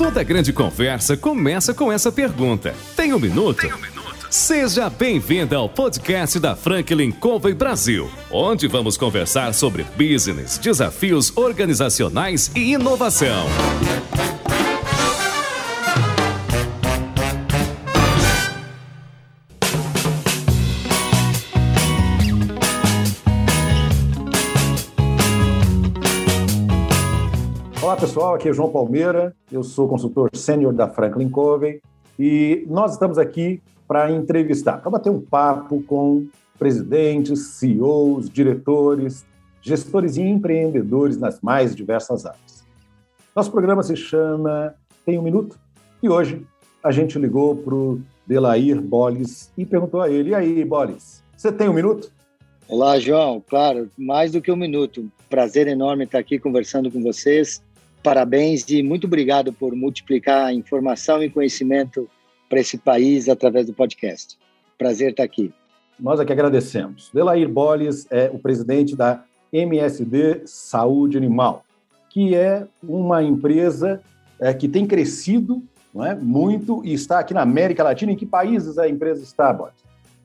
Toda grande conversa começa com essa pergunta. Tem um minuto? Tem um minuto? Seja bem-vinda ao podcast da Franklin Covey Brasil, onde vamos conversar sobre business, desafios organizacionais e inovação. Pessoal, aqui é João Palmeira, eu sou consultor sênior da Franklin Covey e nós estamos aqui para entrevistar, para bater um papo com presidentes, CEOs, diretores, gestores e empreendedores nas mais diversas áreas. Nosso programa se chama Tem um Minuto e hoje a gente ligou para o Delair Boles e perguntou a ele: E aí, Boles, você tem um minuto? Olá, João. Claro, mais do que um minuto. Prazer enorme estar aqui conversando com vocês parabéns e muito obrigado por multiplicar informação e conhecimento para esse país através do podcast. Prazer estar aqui. Nós aqui agradecemos. Delair Boles é o presidente da MSD Saúde Animal, que é uma empresa é, que tem crescido não é, muito e está aqui na América Latina. Em que países a empresa está, Boles?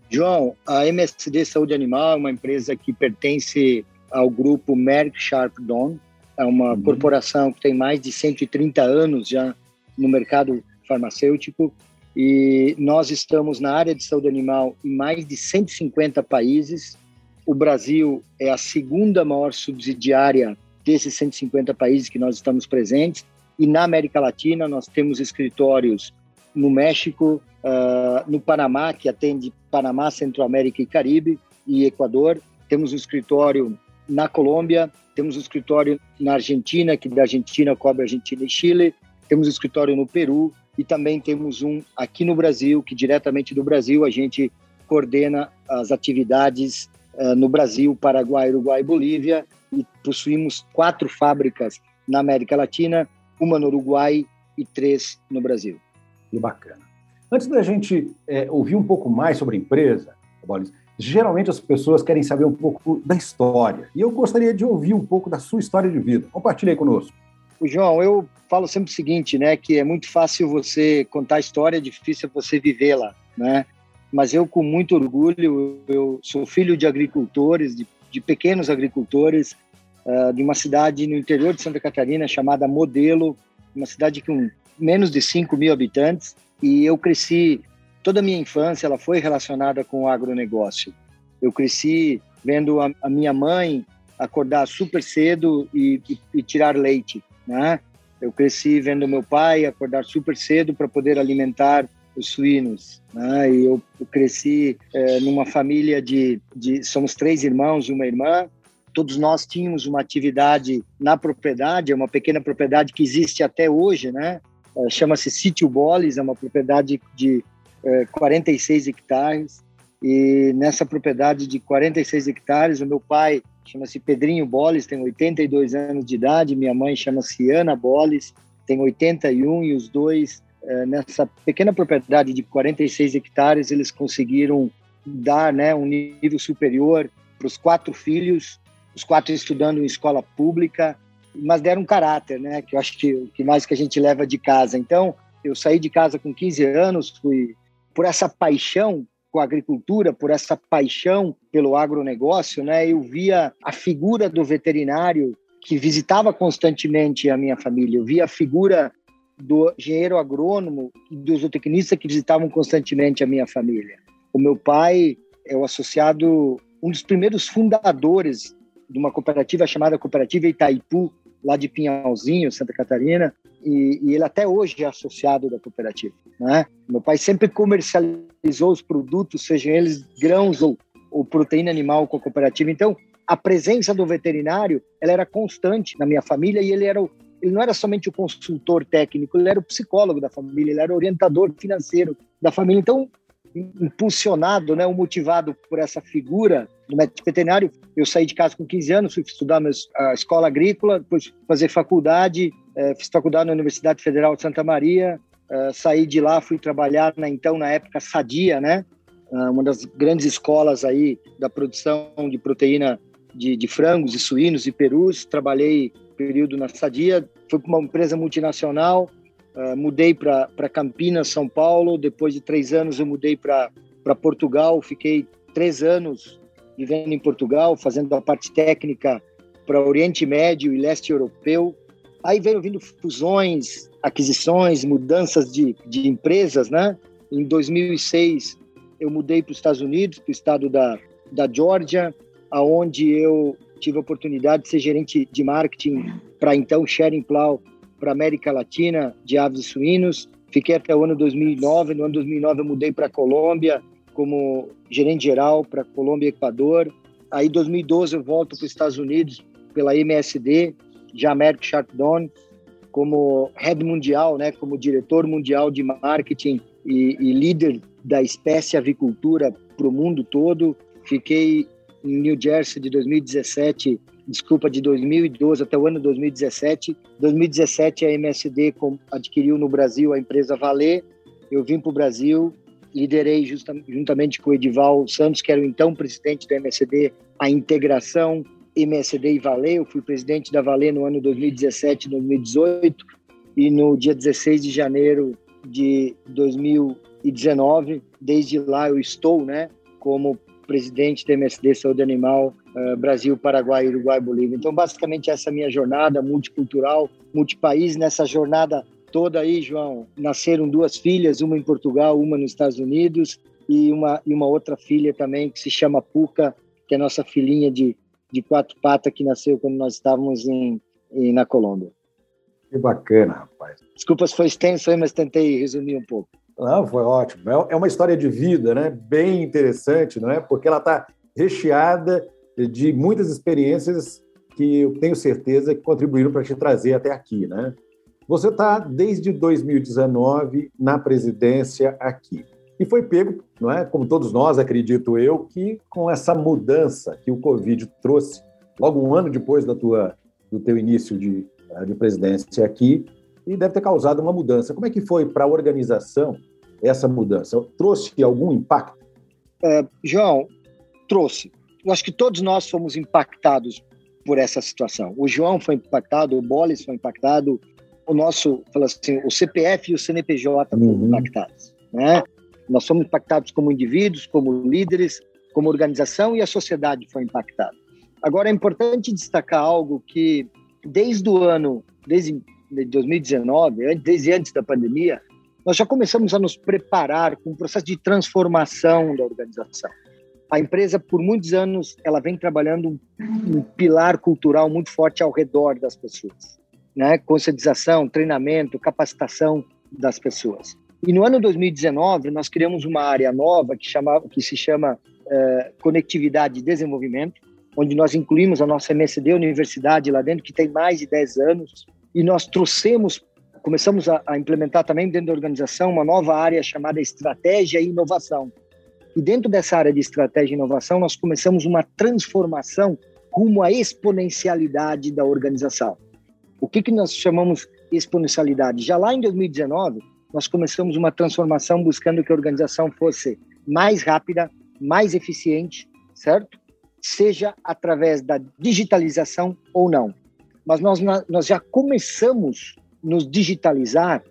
João, a MSD Saúde Animal é uma empresa que pertence ao grupo Merck Sharp Dawn, é uma uhum. corporação que tem mais de 130 anos já no mercado farmacêutico e nós estamos na área de saúde animal em mais de 150 países. O Brasil é a segunda maior subsidiária desses 150 países que nós estamos presentes. E na América Latina, nós temos escritórios no México, uh, no Panamá, que atende Panamá, Centro-América e Caribe, e Equador. Temos um escritório na Colômbia, temos um escritório na Argentina, que da Argentina cobre Argentina e Chile, temos um escritório no Peru e também temos um aqui no Brasil, que diretamente do Brasil a gente coordena as atividades uh, no Brasil, Paraguai, Uruguai e Bolívia e possuímos quatro fábricas na América Latina, uma no Uruguai e três no Brasil. Que bacana. Antes da gente é, ouvir um pouco mais sobre a empresa, Boris, geralmente as pessoas querem saber um pouco da história. E eu gostaria de ouvir um pouco da sua história de vida. Compartilhe aí conosco. O João, eu falo sempre o seguinte, né, que é muito fácil você contar a história, é difícil você vivê-la, né? Mas eu, com muito orgulho, eu sou filho de agricultores, de, de pequenos agricultores, uh, de uma cidade no interior de Santa Catarina chamada Modelo, uma cidade com menos de 5 mil habitantes, e eu cresci toda a minha infância ela foi relacionada com o agronegócio. Eu cresci vendo a, a minha mãe acordar super cedo e, e, e, tirar leite, né? Eu cresci vendo meu pai acordar super cedo para poder alimentar os suínos, né? E eu, cresci é, numa família de, de somos três irmãos e uma irmã. Todos nós tínhamos uma atividade na propriedade, é uma pequena propriedade que existe até hoje, né? É, chama-se Sítio Boles, é uma propriedade de 46 hectares. E nessa propriedade de 46 hectares, o meu pai chama-se Pedrinho Boles, tem 82 anos de idade, minha mãe chama-se Ana Boles, tem 81, e os dois, eh, nessa pequena propriedade de 46 hectares, eles conseguiram dar né, um nível superior para os quatro filhos, os quatro estudando em escola pública, mas deram um caráter, né, que eu acho que o que mais que a gente leva de casa. Então, eu saí de casa com 15 anos, fui por essa paixão com a agricultura, por essa paixão pelo agronegócio, né, eu via a figura do veterinário que visitava constantemente a minha família, eu via a figura do engenheiro agrônomo e do zootecnista que visitavam constantemente a minha família. O meu pai é o associado, um dos primeiros fundadores de uma cooperativa chamada Cooperativa Itaipu, lá de Pinhalzinho, Santa Catarina, e, e, ele até hoje é associado da cooperativa. Né? Meu pai sempre comercializou os produtos, sejam eles grãos ou, ou proteína animal com a cooperativa. Então, a presença do veterinário ela era constante na minha família e ele era o, ele não era somente o consultor técnico, ele era o psicólogo da família, ele era o orientador financeiro da família. Então, impulsionado, né, ou motivado por essa figura do médico veterinário, eu saí de casa com 15 anos, fui estudar a escola agrícola, depois fazer faculdade, eh, fiz faculdade na Universidade Federal de Santa Maria, eh, saí de lá, fui trabalhar na então na época Sadia, né, ah, uma das grandes escolas aí da produção de proteína de, de frangos e suínos e perus. Trabalhei período na Sadia, fui para uma empresa multinacional, mudei para Campinas, São Paulo. Depois de três anos, eu mudei para Portugal. Fiquei três anos vivendo em Portugal, fazendo a parte técnica para Oriente Médio e Leste Europeu. Aí veio vindo fusões, aquisições, mudanças de, de empresas, né? Em 2006, eu mudei para os Estados Unidos, para o estado da, da Georgia, aonde eu tive a oportunidade de ser gerente de marketing para então Sharing Plow para América Latina de aves e suínos. Fiquei até o ano 2009. No ano 2009 eu mudei para Colômbia como gerente geral para Colômbia e Equador. Aí, em 2012, eu volto para os Estados Unidos pela MSD, já Merck Sharpdon, como head mundial, né, como diretor mundial de marketing e, e líder da espécie avicultura para o mundo todo. Fiquei em New Jersey de 2017, desculpa, de 2012 até o ano 2017. 2017 a MSD adquiriu no Brasil a empresa Valer. Eu vim para o Brasil, liderei juntamente com o Edival Santos, que era o então presidente da MSD, a integração MSD e Valer. Eu fui presidente da Valer no ano 2017 2018 e no dia 16 de janeiro de 2019, desde lá eu estou, né, como presidente da MSD Saúde Animal uh, Brasil, Paraguai, Uruguai, Bolívia. Então, basicamente essa é minha jornada multicultural, multipaís. Nessa jornada toda aí, João, nasceram duas filhas, uma em Portugal, uma nos Estados Unidos e uma e uma outra filha também que se chama Puca, que é nossa filhinha de de quatro patas que nasceu quando nós estávamos em, em na Colômbia. Que bacana, rapaz. Desculpa se foi extenso aí, mas tentei resumir um pouco. Não, foi ótimo. É, é uma história de vida, né? Bem interessante, não é? Porque ela está recheada de muitas experiências que eu tenho certeza que contribuíram para te trazer até aqui, né? Você está desde 2019 na presidência aqui. E foi pego, não é? como todos nós, acredito eu, que com essa mudança que o Covid trouxe, logo um ano depois da tua, do teu início de, eh, de presidência aqui, e deve ter causado uma mudança. Como é que foi para a organização essa mudança? Trouxe algum impacto? É, João, trouxe. Eu acho que todos nós fomos impactados por essa situação. O João foi impactado, o Bolis foi impactado, o nosso, assim, o CPF e o CNPJ foram uhum. impactados, né? Nós fomos impactados como indivíduos, como líderes, como organização e a sociedade foi impactada. Agora é importante destacar algo que desde o ano, desde 2019, desde antes da pandemia, nós já começamos a nos preparar com um processo de transformação da organização. A empresa, por muitos anos, ela vem trabalhando um pilar cultural muito forte ao redor das pessoas, né? Conscientização, treinamento, capacitação das pessoas. E no ano 2019 nós criamos uma área nova que, chama, que se chama uh, Conectividade e Desenvolvimento, onde nós incluímos a nossa MSD Universidade lá dentro, que tem mais de 10 anos, e nós trouxemos, começamos a, a implementar também dentro da organização uma nova área chamada Estratégia e Inovação. E dentro dessa área de estratégia e inovação, nós começamos uma transformação rumo à exponencialidade da organização. O que, que nós chamamos exponencialidade? Já lá em 2019, nós começamos uma transformação buscando que a organização fosse mais rápida, mais eficiente, certo? Seja através da digitalização ou não. Mas nós, nós já começamos nos digitalizar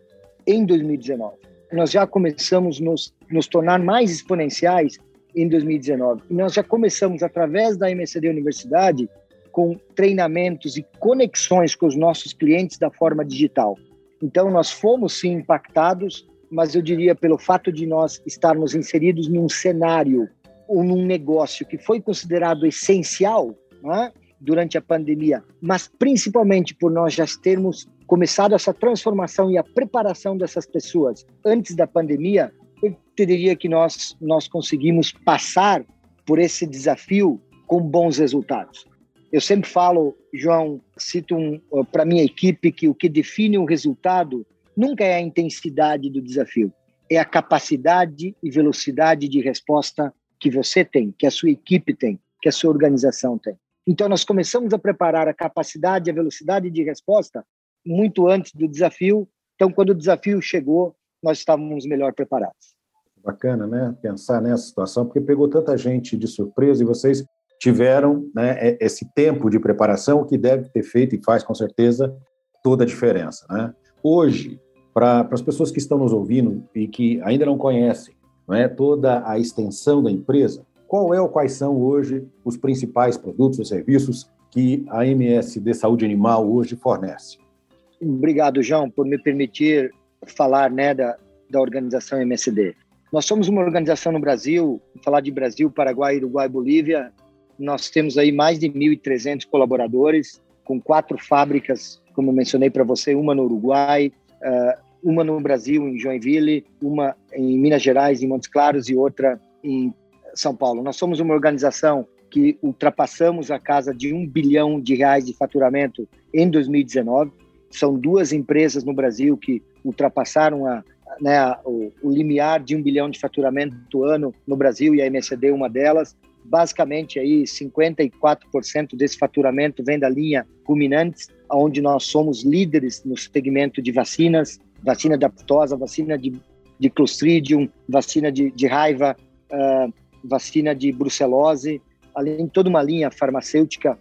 em 2019. Nós já começamos nos nos tornar mais exponenciais em 2019. E nós já começamos através da MSD Universidade com treinamentos e conexões com os nossos clientes da forma digital. Então, nós fomos sim impactados, mas eu diria pelo fato de nós estarmos inseridos num cenário ou num negócio que foi considerado essencial né, durante a pandemia, mas principalmente por nós já termos começado essa transformação e a preparação dessas pessoas antes da pandemia, eu diria que nós, nós conseguimos passar por esse desafio com bons resultados. Eu sempre falo, João, cito um, para minha equipe que o que define o resultado nunca é a intensidade do desafio, é a capacidade e velocidade de resposta que você tem, que a sua equipe tem, que a sua organização tem. Então, nós começamos a preparar a capacidade e a velocidade de resposta muito antes do desafio. Então, quando o desafio chegou, nós estávamos melhor preparados. Bacana, né? Pensar nessa situação, porque pegou tanta gente de surpresa e vocês tiveram né, esse tempo de preparação que deve ter feito e faz com certeza toda a diferença. Né? Hoje, para as pessoas que estão nos ouvindo e que ainda não conhecem não é, toda a extensão da empresa, qual é ou quais são hoje os principais produtos ou serviços que a MSD Saúde Animal hoje fornece? Obrigado, João, por me permitir falar né, da, da organização MSD. Nós somos uma organização no Brasil, falar de Brasil, Paraguai, Uruguai, Bolívia, nós temos aí mais de 1.300 colaboradores, com quatro fábricas, como mencionei para você, uma no Uruguai, uh, uma no Brasil, em Joinville, uma em Minas Gerais, em Montes Claros, e outra em São Paulo. Nós somos uma organização que ultrapassamos a casa de um bilhão de reais de faturamento em 2019. São duas empresas no Brasil que ultrapassaram a, né, o, o limiar de um bilhão de faturamento ano no Brasil e a MSD é uma delas. Basicamente, aí 54% desse faturamento vem da linha ruminantes, onde nós somos líderes no segmento de vacinas, vacina adaptosa, vacina de, de Clostridium, vacina de, de raiva, uh, vacina de brucelose, além de toda uma linha farmacêutica,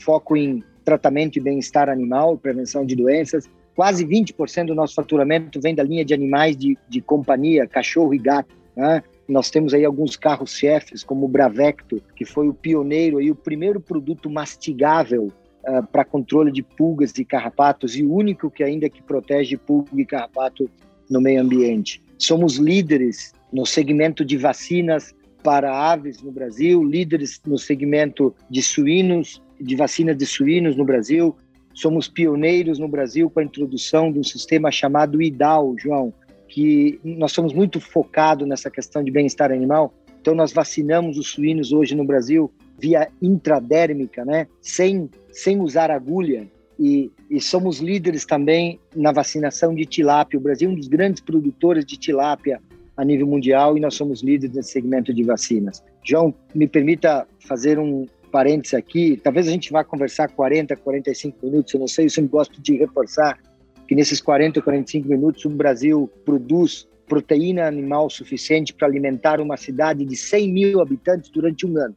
foco em tratamento e bem-estar animal, prevenção de doenças. Quase 20% do nosso faturamento vem da linha de animais de, de companhia, cachorro e gato. Né? Nós temos aí alguns carros-chefes, como o Bravecto, que foi o pioneiro e o primeiro produto mastigável uh, para controle de pulgas e carrapatos e o único que ainda que protege pulga e carrapato no meio ambiente. Somos líderes no segmento de vacinas para aves no Brasil, líderes no segmento de suínos, de vacinas de suínos no Brasil. Somos pioneiros no Brasil com a introdução de um sistema chamado IDAL, João, que nós somos muito focados nessa questão de bem-estar animal. Então, nós vacinamos os suínos hoje no Brasil via intradérmica, né? sem, sem usar agulha. E, e, somos líderes também na vacinação de tilápia. O Brasil é um dos grandes produtores de tilápia a nível mundial e nós somos líderes nesse segmento de vacinas. João, me permita fazer um parênteses aqui. Talvez a gente vá conversar 40, 45 minutos, eu não sei, eu sempre gosto de reforçar que nesses 40, 45 minutos o Brasil produz proteína animal suficiente para alimentar uma cidade de 100 mil habitantes durante um ano.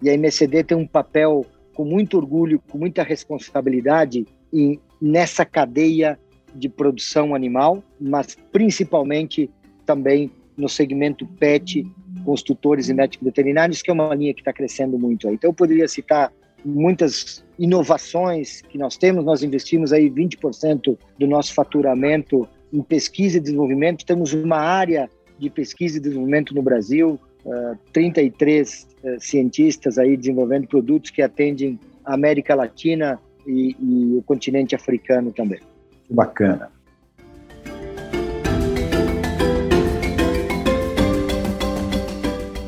E a MSD tem um papel com muito orgulho, com muita responsabilidade em, nessa cadeia de produção animal, mas principalmente também no segmento PET, construtores e médicos veterinários, que é uma linha que está crescendo muito aí. Então, eu poderia citar muitas inovações que nós temos, nós investimos aí 20% do nosso faturamento em pesquisa e desenvolvimento, temos uma área de pesquisa e desenvolvimento no Brasil, 33 uh, uh, cientistas aí desenvolvendo produtos que atendem a América Latina e, e o continente africano também. Que bacana.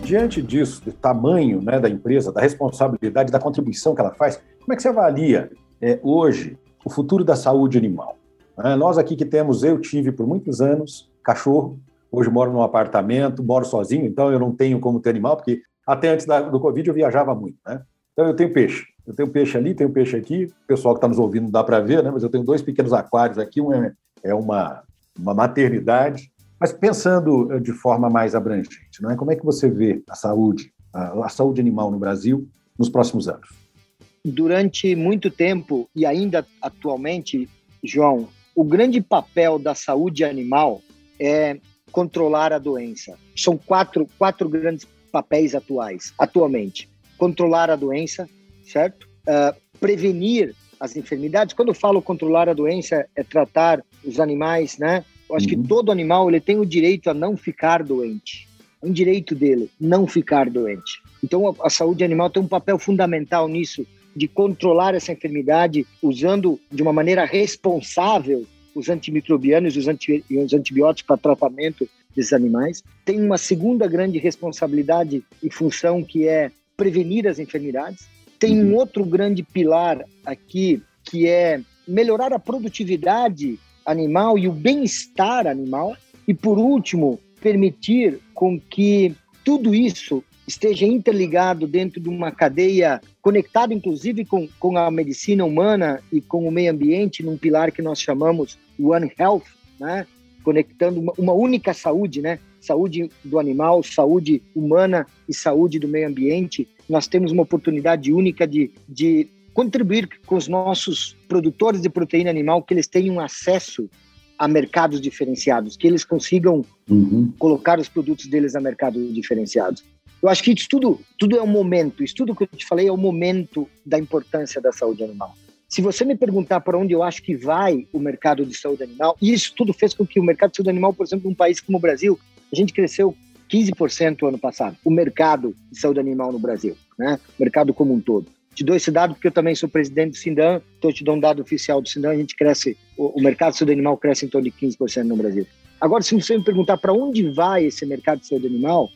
Diante disso, do tamanho né, da empresa, da responsabilidade, da contribuição que ela faz, como é que você avalia é, hoje o futuro da saúde animal? É, nós aqui que temos, eu tive por muitos anos cachorro, Hoje moro num apartamento, moro sozinho, então eu não tenho como ter animal, porque até antes da, do Covid eu viajava muito, né? Então eu tenho peixe. Eu tenho peixe ali, tenho peixe aqui. O pessoal que está nos ouvindo não dá para ver, né? Mas eu tenho dois pequenos aquários aqui. Um é, é uma, uma maternidade. Mas pensando eh, de forma mais abrangente, não é? Como é que você vê a saúde, a, a saúde animal no Brasil nos próximos anos? Durante muito tempo e ainda atualmente, João, o grande papel da saúde animal é controlar a doença. São quatro, quatro grandes papéis atuais, atualmente. Controlar a doença, certo? Uh, prevenir as enfermidades. Quando eu falo controlar a doença, é tratar os animais, né? Eu acho uhum. que todo animal ele tem o direito a não ficar doente. É um direito dele não ficar doente. Então a, a saúde animal tem um papel fundamental nisso, de controlar essa enfermidade usando de uma maneira responsável os antimicrobianos e os, anti, os antibióticos para tratamento desses animais. Tem uma segunda grande responsabilidade e função que é prevenir as enfermidades. Tem um uhum. outro grande pilar aqui que é melhorar a produtividade animal e o bem-estar animal. E por último, permitir com que tudo isso esteja interligado dentro de uma cadeia conectada, inclusive, com, com a medicina humana e com o meio ambiente, num pilar que nós chamamos One Health, né? conectando uma, uma única saúde, né? saúde do animal, saúde humana e saúde do meio ambiente. Nós temos uma oportunidade única de, de contribuir com os nossos produtores de proteína animal, que eles tenham acesso a mercados diferenciados, que eles consigam uhum. colocar os produtos deles a mercados diferenciados. Eu acho que isso tudo, tudo é um momento, isso tudo que eu te falei é o momento da importância da saúde animal. Se você me perguntar para onde eu acho que vai o mercado de saúde animal, isso tudo fez com que o mercado de saúde animal, por exemplo, num país como o Brasil, a gente cresceu 15% ano passado, o mercado de saúde animal no Brasil, né? O mercado como um todo. Te dou esse dado porque eu também sou presidente do Sindan, então eu te dou um dado oficial do Sindan, a gente cresce, o, o mercado de animal cresce em torno de 15% no Brasil. Agora, se você me perguntar para onde vai esse mercado de saúde animal,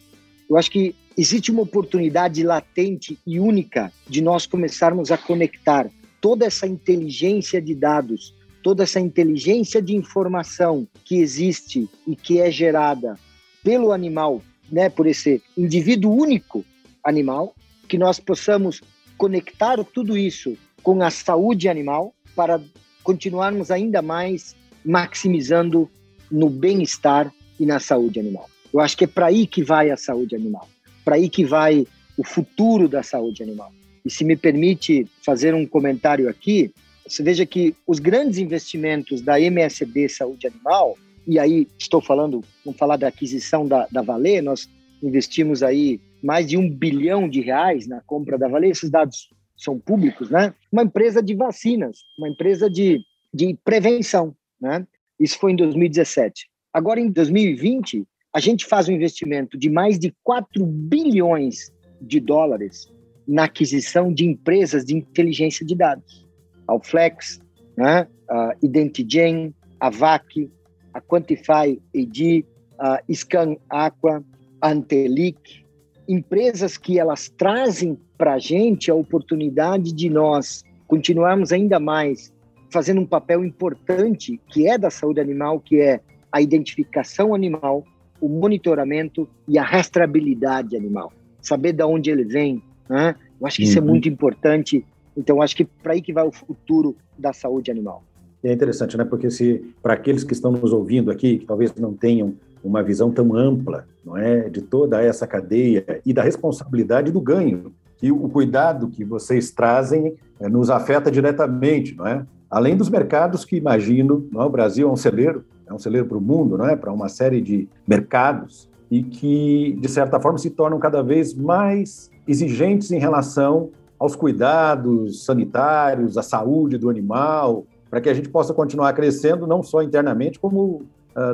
eu acho que existe uma oportunidade latente e única de nós começarmos a conectar toda essa inteligência de dados, toda essa inteligência de informação que existe e que é gerada pelo animal, né, por esse indivíduo único animal, que nós possamos conectar tudo isso com a saúde animal para continuarmos ainda mais maximizando no bem-estar e na saúde animal. Eu acho que é para aí que vai a saúde animal, para aí que vai o futuro da saúde animal. E se me permite fazer um comentário aqui, você veja que os grandes investimentos da MSD Saúde Animal, e aí estou falando, vamos falar da aquisição da, da Valer, nós investimos aí mais de um bilhão de reais na compra da Valer, esses dados são públicos, né? Uma empresa de vacinas, uma empresa de, de prevenção, né? Isso foi em 2017. Agora, em 2020, a gente faz um investimento de mais de 4 bilhões de dólares na aquisição de empresas de inteligência de dados. Alflex, né? a Identigen, a VAC, a Quantify AD, a Scan Aqua, Antelic, empresas que elas trazem para a gente a oportunidade de nós continuarmos ainda mais fazendo um papel importante que é da saúde animal, que é a identificação animal, o monitoramento e a rastreabilidade animal. Saber de onde ele vem, né? Eu acho que isso é uhum. é muito importante. Então, acho que para aí que vai o futuro da saúde animal. É interessante, né? Porque se para aqueles que estão nos ouvindo aqui, que talvez não tenham uma visão tão ampla, não é, de toda essa cadeia e da responsabilidade do ganho, que o cuidado que vocês trazem é, nos afeta diretamente, não é? Além dos mercados que imagino, não é? o Brasil é um celeiro, é um celeiro para o mundo, não é? Para uma série de mercados e que de certa forma se tornam cada vez mais exigentes em relação aos cuidados sanitários, à saúde do animal, para que a gente possa continuar crescendo não só internamente, como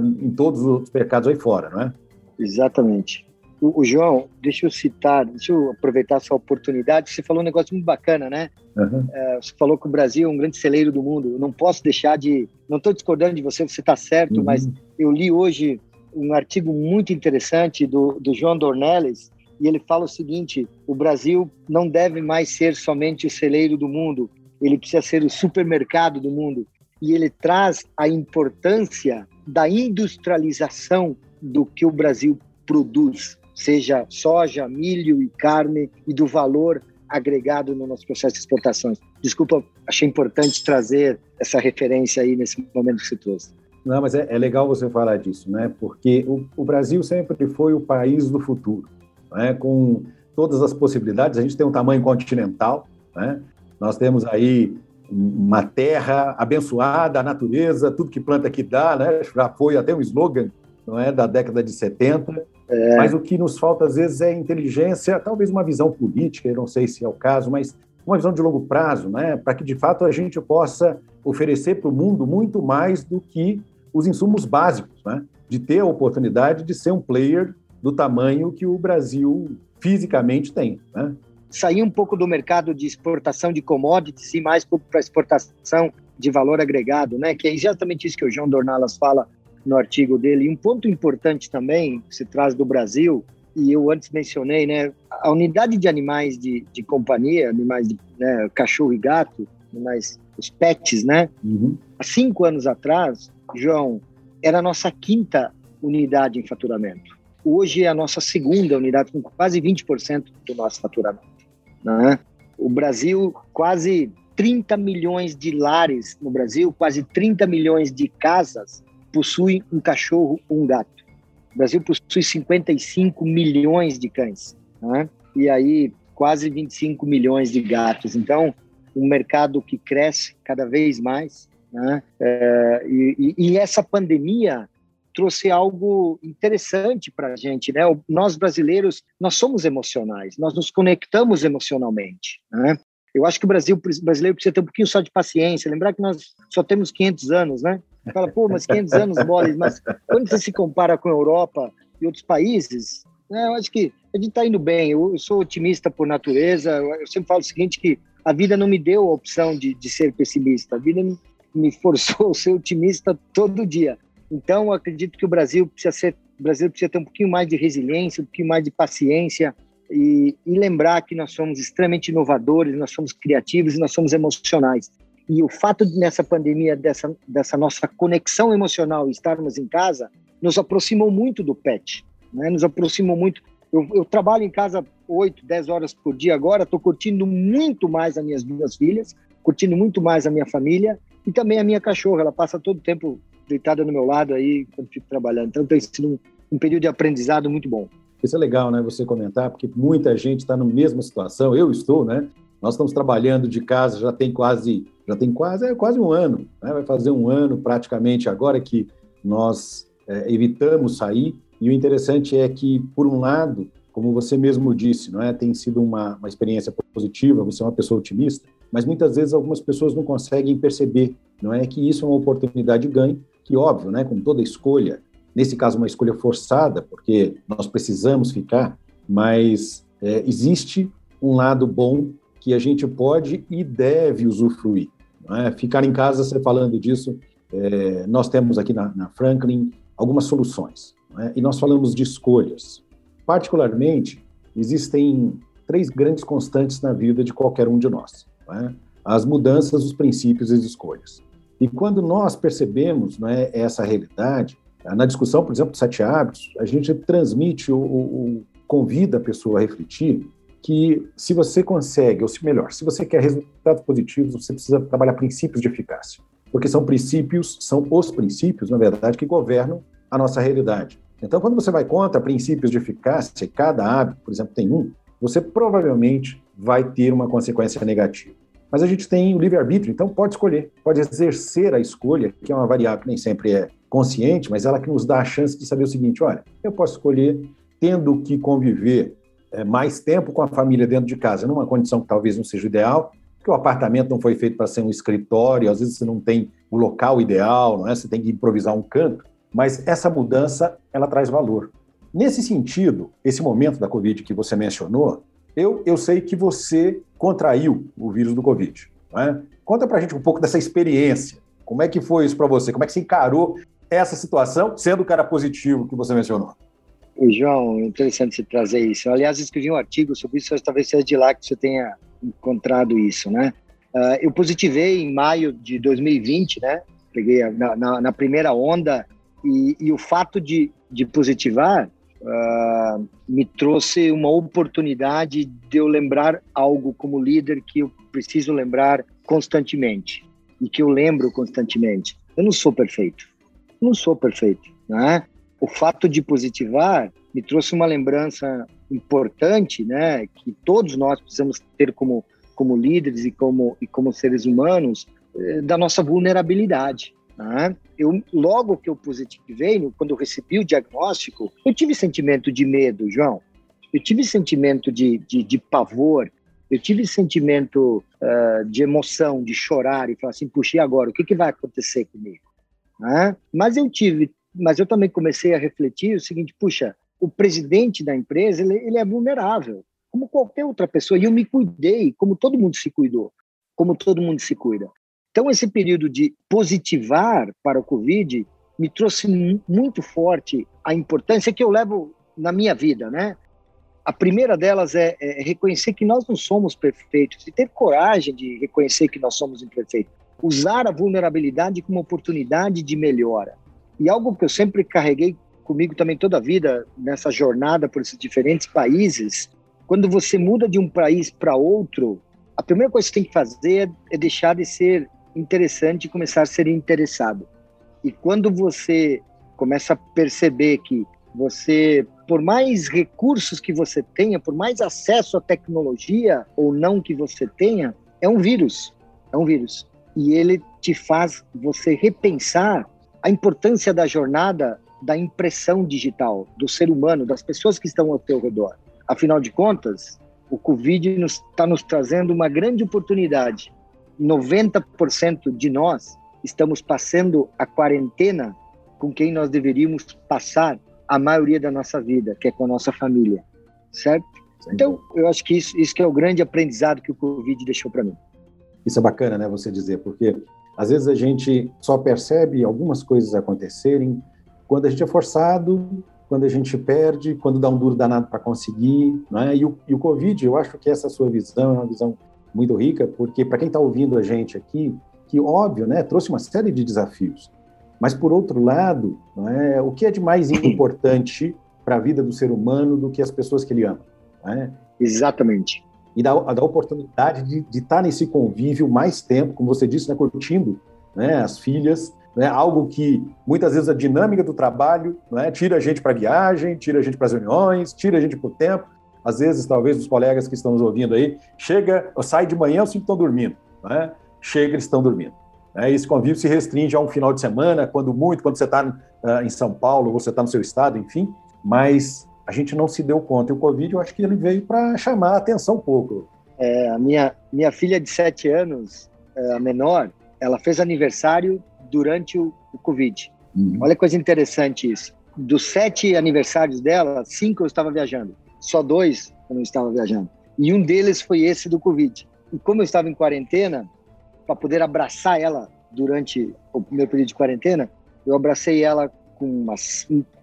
em todos os mercados aí fora, não é? Exatamente. O, o, João, deixa eu citar, deixa eu aproveitar essa oportunidade. Você falou um negócio muito bacana, né? Uhum. É, você falou que o Brasil é um grande celeiro do mundo. Eu não posso deixar de. Não estou discordando de você, você está certo, uhum. mas eu li hoje um artigo muito interessante do, do João Dornelles, e ele fala o seguinte: o Brasil não deve mais ser somente o celeiro do mundo, ele precisa ser o supermercado do mundo. E ele traz a importância da industrialização do que o Brasil produz, seja soja, milho e carne, e do valor agregado no nosso processo de exportações. Desculpa, achei importante trazer essa referência aí nesse momento que você trouxe. Não, mas é, é legal você falar disso, né? Porque o, o Brasil sempre foi o país do futuro né, com todas as possibilidades. A gente tem um tamanho continental, né? nós temos aí uma terra abençoada, a natureza, tudo que planta aqui dá, né? já foi até um slogan não é, da década de 70, é. mas o que nos falta às vezes é inteligência, talvez uma visão política, eu não sei se é o caso, mas uma visão de longo prazo, né? para que de fato a gente possa oferecer para o mundo muito mais do que os insumos básicos, né? de ter a oportunidade de ser um player do tamanho que o Brasil fisicamente tem. Né? Sair um pouco do mercado de exportação de commodities e mais para exportação de valor agregado, né? que é exatamente isso que o João Dornalas fala no artigo dele. E um ponto importante também que se traz do Brasil, e eu antes mencionei, né, a unidade de animais de, de companhia, animais de né, cachorro e gato, animais, os pets, né? Uhum. Há cinco anos atrás, João, era a nossa quinta unidade em faturamento. Hoje é a nossa segunda unidade, com quase 20% do nosso faturamento. Né? O Brasil, quase 30 milhões de lares no Brasil, quase 30 milhões de casas possuem um cachorro ou um gato. O Brasil possui 55 milhões de cães. Né? E aí, quase 25 milhões de gatos. Então, um mercado que cresce cada vez mais. Né? É, e, e, essa pandemia trouxe algo interessante para a gente, né? Nós brasileiros, nós somos emocionais, nós nos conectamos emocionalmente, né? Eu acho que o Brasil brasileiro precisa ter um pouquinho só de paciência, lembrar que nós só temos 500 anos, né? Fala, pô, mas 500 anos, mole, mas quando você se compara com a Europa e outros países, né, eu acho que a gente está indo bem. Eu, eu, sou otimista por natureza. Eu sempre falo o seguinte que a vida não me deu a opção de, de ser pessimista. A vida me forçou a ser otimista todo dia. Então, acredito que o Brasil precisa ser, o Brasil precisa ter um pouquinho mais de resiliência, um pouquinho mais de paciência e, e lembrar que nós somos extremamente inovadores, nós somos criativos e nós somos emocionais. E o fato de, nessa pandemia, dessa, dessa nossa conexão emocional, estarmos em casa, nos aproximou muito do pet, né? nos aproximou muito. Eu, eu trabalho em casa 8, 10 horas por dia agora, estou curtindo muito mais as minhas duas filhas, curtindo muito mais a minha família e também a minha cachorra, ela passa todo o tempo deitada no meu lado aí quando fico trabalhando. Então tem sido um, um período de aprendizado muito bom. Isso é legal, né? Você comentar, porque muita gente está na mesma situação. Eu estou, né? Nós estamos trabalhando de casa já tem quase, já tem quase, é quase um ano, né? Vai fazer um ano praticamente agora que nós é, evitamos sair. E o interessante é que, por um lado, como você mesmo disse, não é? Tem sido uma, uma experiência positiva. Você é uma pessoa otimista, mas muitas vezes algumas pessoas não conseguem perceber, não é que isso é uma oportunidade de ganho que, óbvio, né, com toda escolha, nesse caso, uma escolha forçada, porque nós precisamos ficar, mas é, existe um lado bom que a gente pode e deve usufruir. É? Ficar em casa, você falando disso, é, nós temos aqui na, na Franklin algumas soluções, é? e nós falamos de escolhas. Particularmente, existem três grandes constantes na vida de qualquer um de nós: é? as mudanças, os princípios e as escolhas. E quando nós percebemos né, essa realidade, na discussão, por exemplo, de sete hábitos, a gente transmite ou, ou convida a pessoa a refletir que se você consegue, ou se melhor, se você quer resultados positivos, você precisa trabalhar princípios de eficácia. Porque são princípios, são os princípios, na verdade, que governam a nossa realidade. Então, quando você vai contra princípios de eficácia, cada hábito, por exemplo, tem um, você provavelmente vai ter uma consequência negativa. Mas a gente tem o livre-arbítrio, então pode escolher, pode exercer a escolha, que é uma variável que nem sempre é consciente, mas ela que nos dá a chance de saber o seguinte: olha, eu posso escolher tendo que conviver é, mais tempo com a família dentro de casa, numa condição que talvez não seja ideal, porque o apartamento não foi feito para ser um escritório, às vezes você não tem o local ideal, não é? Você tem que improvisar um canto, mas essa mudança ela traz valor. Nesse sentido, esse momento da Covid que você mencionou, eu, eu sei que você contraiu o vírus do Covid. Não é? Conta para a gente um pouco dessa experiência. Como é que foi isso para você? Como é que você encarou essa situação, sendo o cara positivo que você mencionou? O João, interessante você trazer isso. Aliás, escrevi um artigo sobre isso, talvez seja de lá que você tenha encontrado isso, né? Uh, eu positivei em maio de 2020, né? Peguei na, na, na primeira onda e, e, o fato de, de positivar uh, me trouxe uma oportunidade de eu lembrar algo como líder que eu preciso lembrar constantemente e que eu lembro constantemente. Eu não sou perfeito, eu não sou perfeito, né? O fato de positivar me trouxe uma lembrança importante, né? Que todos nós precisamos ter como como líderes e como e como seres humanos eh, da nossa vulnerabilidade. Né? Eu, logo que eu positivei, quando eu recebi o diagnóstico, eu tive sentimento de medo, João. Eu tive sentimento de, de, de pavor. Eu tive sentimento uh, de emoção, de chorar e falar assim, puxa, e agora? O que, que vai acontecer comigo? Né? Mas eu tive, mas eu também comecei a refletir o seguinte, puxa, o presidente da empresa, ele, ele é vulnerável, como qualquer outra pessoa. E eu me cuidei, como todo mundo se cuidou, como todo mundo se cuida. Então, esse período de positivar para o Covid me trouxe muito forte a importância que eu levo na minha vida, né? A primeira delas é, é, reconhecer que nós não somos perfeitos e ter coragem de reconhecer que nós somos imperfeitos. Usar a vulnerabilidade como oportunidade de melhora. E algo que eu sempre carreguei comigo também toda a vida, nessa jornada por esses diferentes países, quando você muda de um país para outro, a primeira coisa que você tem que fazer é deixar de ser interessante começar a ser interessado. E quando você começa a perceber que você, por mais recursos que você tenha, por mais acesso à tecnologia ou não que você tenha, é um vírus. É um vírus. E ele te faz você repensar a importância da jornada da impressão digital do ser humano, das pessoas que estão ao teu redor. Afinal de contas, o Covid está nos, tá nos trazendo uma grande oportunidade. 90% de nós estamos passando a quarentena com quem nós deveríamos passar a maioria da nossa vida, que é com a nossa família, certo? Então, eu acho que isso, isso que é o grande aprendizado que o Covid deixou para mim. Isso é bacana, né, você dizer, porque às vezes a gente só percebe algumas coisas acontecerem quando a gente é forçado, quando a gente perde, quando dá um duro danado para conseguir, né? E o, e o Covid, eu acho que essa sua visão é uma visão muito rica, porque para quem está ouvindo a gente aqui, que óbvio, né, trouxe uma série de desafios. Mas por outro lado, é, o que é de mais importante para a vida do ser humano do que as pessoas que ele ama? É? Exatamente. E dá, dá a oportunidade de, de estar tá nesse convívio mais tempo, como você disse, né, curtindo né, as filhas, né, algo que muitas vezes a dinâmica do trabalho né, tira a gente para viagem, tira a gente para as reuniões, tira a gente para o tempo. Às vezes, talvez, os colegas que estão nos ouvindo aí, chega, sai de manhã, os estão dormindo. Né? Chega, eles estão dormindo. Né? Esse convívio se restringe a um final de semana, quando muito, quando você está uh, em São Paulo, você está no seu estado, enfim. Mas a gente não se deu conta. E o Covid, eu acho que ele veio para chamar a atenção um pouco. É, a minha, minha filha de sete anos, é, a menor, ela fez aniversário durante o, o Covid. Uhum. Olha que coisa interessante isso. Dos sete aniversários dela, cinco eu estava viajando. Só dois eu não estava viajando. E um deles foi esse do Covid. E como eu estava em quarentena, para poder abraçar ela durante o meu período de quarentena, eu abracei ela com uma,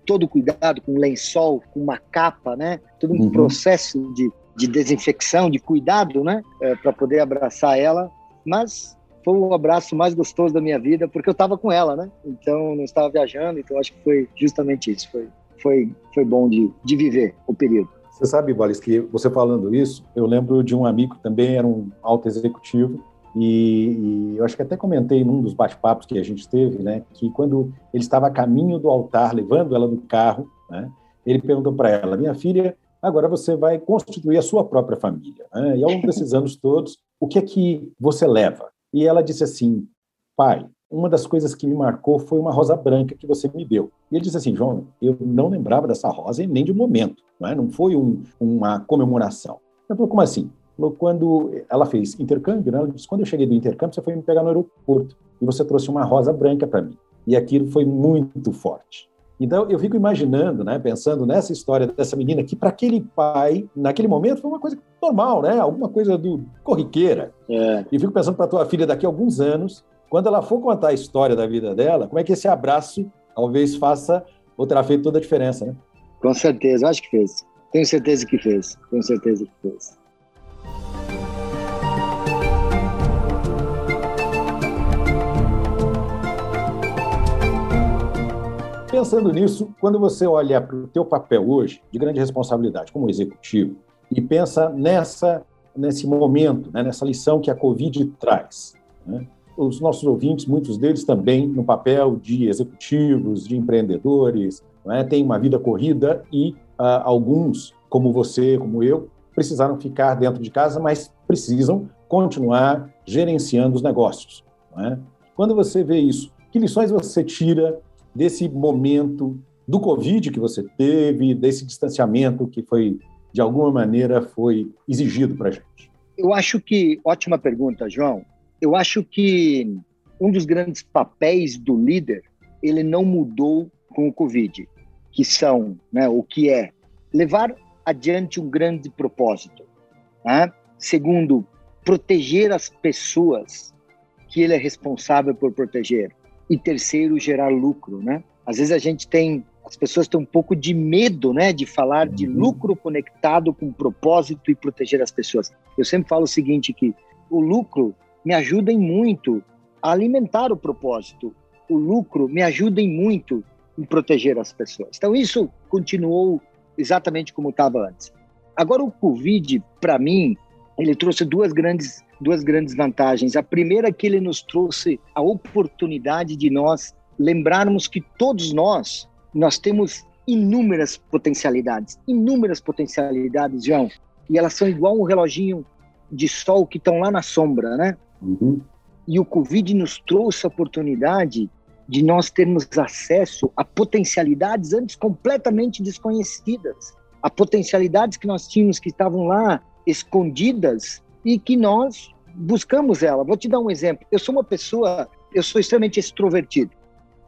todo cuidado, com um lençol, com uma capa, né? Todo um uhum. processo de, de desinfecção, de cuidado, né? É, para poder abraçar ela. Mas foi o abraço mais gostoso da minha vida, porque eu estava com ela, né? Então, não estava viajando, então acho que foi justamente isso. Foi, foi, foi bom de, de viver o período. Você sabe, Wallace, que você falando isso, eu lembro de um amigo que também era um alto executivo, e, e, eu acho que até comentei num dos bate-papos que a gente teve, né, que quando ele estava a caminho do altar, levando ela no carro, né, ele perguntou para ela: Minha filha, agora você vai constituir a sua própria família. Né? E ao longo desses anos todos, o que é que você leva? E ela disse assim: Pai, uma das coisas que me marcou foi uma rosa branca que você me deu. E ele disse assim: João, eu não lembrava dessa rosa nem de momento, não, é? não foi um, uma comemoração. Eu falei: Como assim? quando ela fez intercâmbio, né? ela disse, quando eu cheguei do intercâmbio, você foi me pegar no aeroporto e você trouxe uma rosa branca para mim. E aquilo foi muito forte. Então, eu fico imaginando, né, pensando nessa história dessa menina que, para aquele pai, naquele momento, foi uma coisa normal, né? Alguma coisa do corriqueira. É. E fico pensando para tua filha daqui a alguns anos, quando ela for contar a história da vida dela, como é que esse abraço talvez faça ou terá feito toda a diferença, né? Com certeza, acho que fez. Tenho certeza que fez. Tenho certeza que fez. Pensando nisso, quando você olha para o teu papel hoje de grande responsabilidade como executivo e pensa nessa nesse momento, né, nessa lição que a Covid traz, né? Os nossos ouvintes, muitos deles também no papel de executivos, de empreendedores, né, têm uma vida corrida e uh, alguns, como você, como eu, precisaram ficar dentro de casa, mas precisam continuar gerenciando os negócios. Né? Quando você vê isso, que lições você tira desse momento do Covid que você teve, desse distanciamento que foi, de alguma maneira, foi exigido para a gente? Eu acho que, ótima pergunta, João. Eu acho que um dos grandes papéis do líder, ele não mudou com o Covid, que são, né, o que é levar adiante um grande propósito. Né? Segundo, proteger as pessoas que ele é responsável por proteger e terceiro, gerar lucro, né? Às vezes a gente tem, as pessoas têm um pouco de medo, né, de falar de uhum. lucro conectado com propósito e proteger as pessoas. Eu sempre falo o seguinte que o lucro me ajuda em muito a alimentar o propósito. O lucro me ajuda em muito em proteger as pessoas. Então isso continuou exatamente como estava antes. Agora o Covid, para mim, ele trouxe duas grandes duas grandes vantagens. A primeira é que ele nos trouxe a oportunidade de nós lembrarmos que todos nós nós temos inúmeras potencialidades, inúmeras potencialidades, João. E elas são igual um reloginho de sol que estão lá na sombra, né? Uhum. E o Covid nos trouxe a oportunidade de nós termos acesso a potencialidades antes completamente desconhecidas, a potencialidades que nós tínhamos que estavam lá escondidas e que nós buscamos ela. Vou te dar um exemplo. Eu sou uma pessoa, eu sou extremamente extrovertido.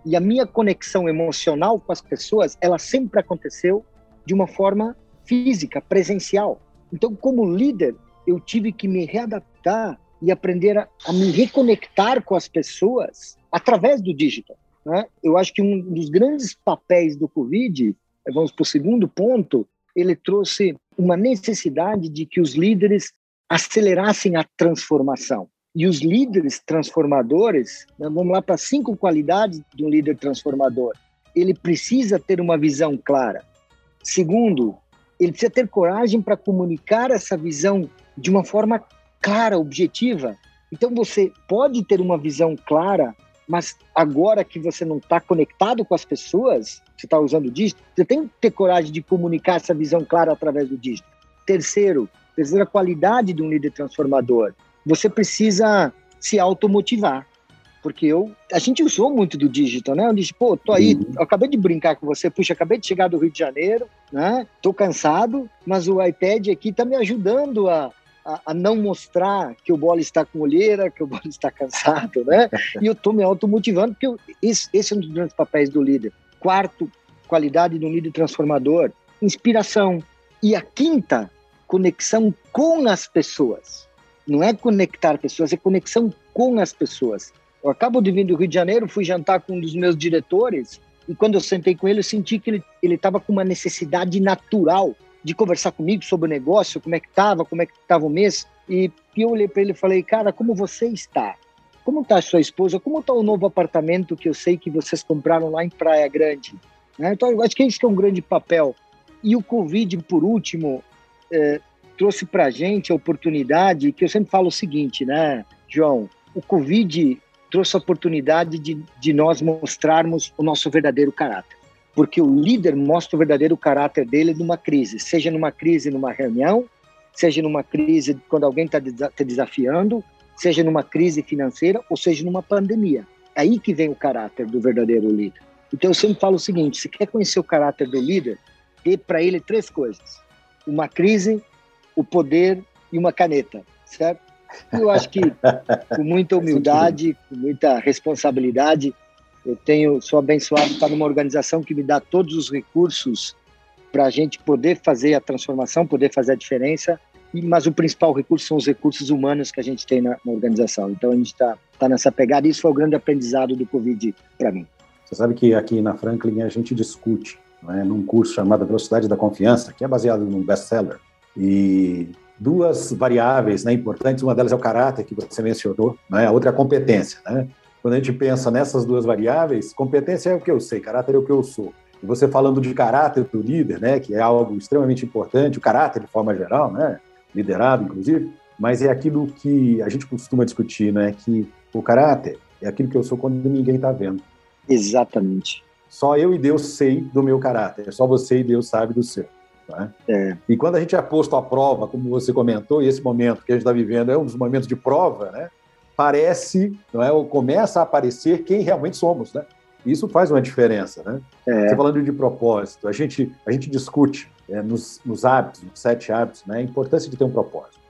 E a minha conexão emocional com as pessoas, ela sempre aconteceu de uma forma física, presencial. Então, como líder, eu tive que me readaptar e aprender a, a me reconectar com as pessoas através do digital. Né? Eu acho que um dos grandes papéis do Covid, vamos para o segundo ponto, ele trouxe uma necessidade de que os líderes acelerassem a transformação. E os líderes transformadores, né, vamos lá para cinco qualidades de um líder transformador. Ele precisa ter uma visão clara. Segundo, ele precisa ter coragem para comunicar essa visão de uma forma clara, objetiva. Então você pode ter uma visão clara, mas agora que você não está conectado com as pessoas, você está usando o dígito, você tem que ter coragem de comunicar essa visão clara através do dígito. Terceiro, terceira qualidade de um líder transformador, você precisa se automotivar. Porque eu, a gente usou muito do digital, né? Eu disse, pô, tô aí, uhum. acabei de brincar com você, puxa, acabei de chegar do Rio de Janeiro, né? Tô cansado, mas o iPad aqui tá me ajudando a, a, a, não mostrar que o bola está com olheira, que o bola está cansado, né? E eu tô me automotivando, porque eu, esse, esse é um dos grandes papéis do líder. Quarto, qualidade de um líder transformador, inspiração. E a quinta, conexão com as pessoas. Não é conectar pessoas, é conexão com as pessoas. Eu acabo de vir do Rio de Janeiro, fui jantar com um dos meus diretores, e quando eu sentei com ele, eu senti que ele estava com uma necessidade natural de conversar comigo sobre o negócio, como é que estava, como é que estava o mês. E, eu olhei para ele e falei, cara, como você está? Como está a sua esposa? Como está o novo apartamento que eu sei que vocês compraram lá em Praia Grande? Né? Então, eu acho que isso é um grande papel. E o Covid, por último, é, trouxe para a gente a oportunidade, que eu sempre falo o seguinte, né, João? O Covid trouxe a oportunidade de, de nós mostrarmos o nosso verdadeiro caráter. Porque o líder mostra o verdadeiro caráter dele numa crise, seja numa crise numa reunião, seja numa crise quando alguém está te desafiando, seja numa crise financeira ou seja numa pandemia. É aí que vem o caráter do verdadeiro líder. Então eu sempre falo o seguinte: se quer conhecer o caráter do líder, dê para ele três coisas: uma crise, o poder e uma caneta, certo? Eu acho que com muita humildade, com muita responsabilidade, eu tenho sou abençoado estar numa organização que me dá todos os recursos para a gente poder fazer a transformação, poder fazer a diferença. Mas o principal recurso são os recursos humanos que a gente tem na, na organização. Então a gente está tá nessa pegada. Isso foi o grande aprendizado do Covid para mim. Você sabe que aqui na Franklin a gente discute, né, num curso chamado Velocidade da Confiança, que é baseado num best-seller. E duas variáveis né, importantes, uma delas é o caráter, que você mencionou, né, a outra é a competência. Né? Quando a gente pensa nessas duas variáveis, competência é o que eu sei, caráter é o que eu sou. E você falando de caráter do líder, né, que é algo extremamente importante, o caráter de forma geral, né, liderado inclusive, mas é aquilo que a gente costuma discutir, né, que o caráter é aquilo que eu sou quando ninguém está vendo. Exatamente. Só eu e Deus sei do meu caráter, só você e Deus sabe do seu. Né? É. E quando a gente é posto à prova, como você comentou, e esse momento que a gente está vivendo é um dos momentos de prova, né? Parece, não é, ou começa a aparecer quem realmente somos. Né? Isso faz uma diferença. Né? É. Você falando de propósito, a gente, a gente discute é, nos, nos, hábitos, nos sete hábitos, né, a importância de ter um propósito.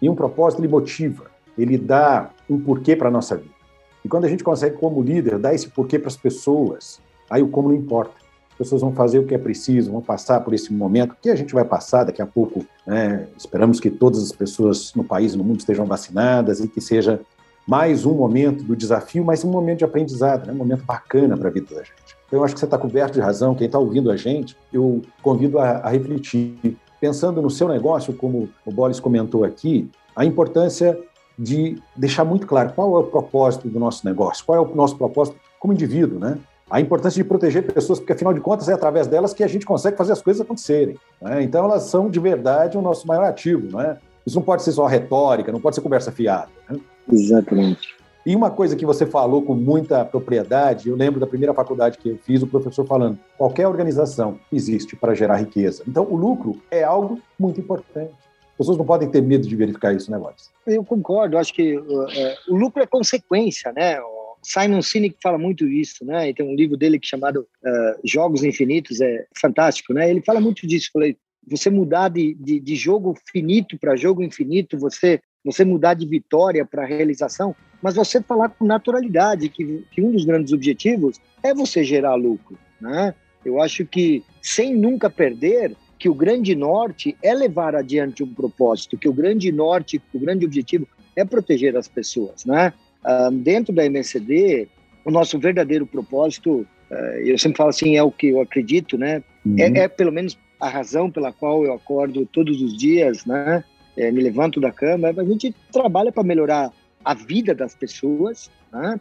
E um propósito ele motiva, ele dá um porquê para a nossa vida. E quando a gente consegue, como líder, dar esse porquê para as pessoas, aí o como não importa pessoas vão fazer o que é preciso, vão passar por esse momento que a gente vai passar daqui a pouco. Né? Esperamos que todas as pessoas no país no mundo estejam vacinadas e que seja mais um momento do desafio, mas um momento de aprendizado, né? um momento bacana para a vida da gente. Então, eu acho que você está coberto de razão. Quem está ouvindo a gente, eu convido a, a refletir, pensando no seu negócio, como o Boris comentou aqui, a importância de deixar muito claro qual é o propósito do nosso negócio, qual é o nosso propósito como indivíduo, né? a importância de proteger pessoas, porque afinal de contas é através delas que a gente consegue fazer as coisas acontecerem. Né? Então elas são de verdade o nosso maior ativo. Né? Isso não pode ser só retórica, não pode ser conversa fiada. Né? Exatamente. E uma coisa que você falou com muita propriedade, eu lembro da primeira faculdade que eu fiz, o professor falando: qualquer organização existe para gerar riqueza. Então, o lucro é algo muito importante. pessoas não podem ter medo de verificar isso, né, Boris? Eu concordo, acho que uh, uh, o lucro é consequência, né? Simon Sinek fala muito isso, né? E tem um livro dele que é chamado uh, Jogos Infinitos, é fantástico, né? Ele fala muito disso. Falei, você mudar de, de, de jogo finito para jogo infinito, você você mudar de vitória para realização, mas você falar com naturalidade que, que um dos grandes objetivos é você gerar lucro, né? Eu acho que sem nunca perder que o grande norte é levar adiante um propósito, que o grande norte, o grande objetivo é proteger as pessoas, né? Uh, dentro da MSD, o nosso verdadeiro propósito, uh, eu sempre falo assim, é o que eu acredito, né? Uhum. É, é, pelo menos a razão pela qual eu acordo todos os dias, né? É, me levanto da cama, a gente trabalha para melhorar a vida das pessoas, né?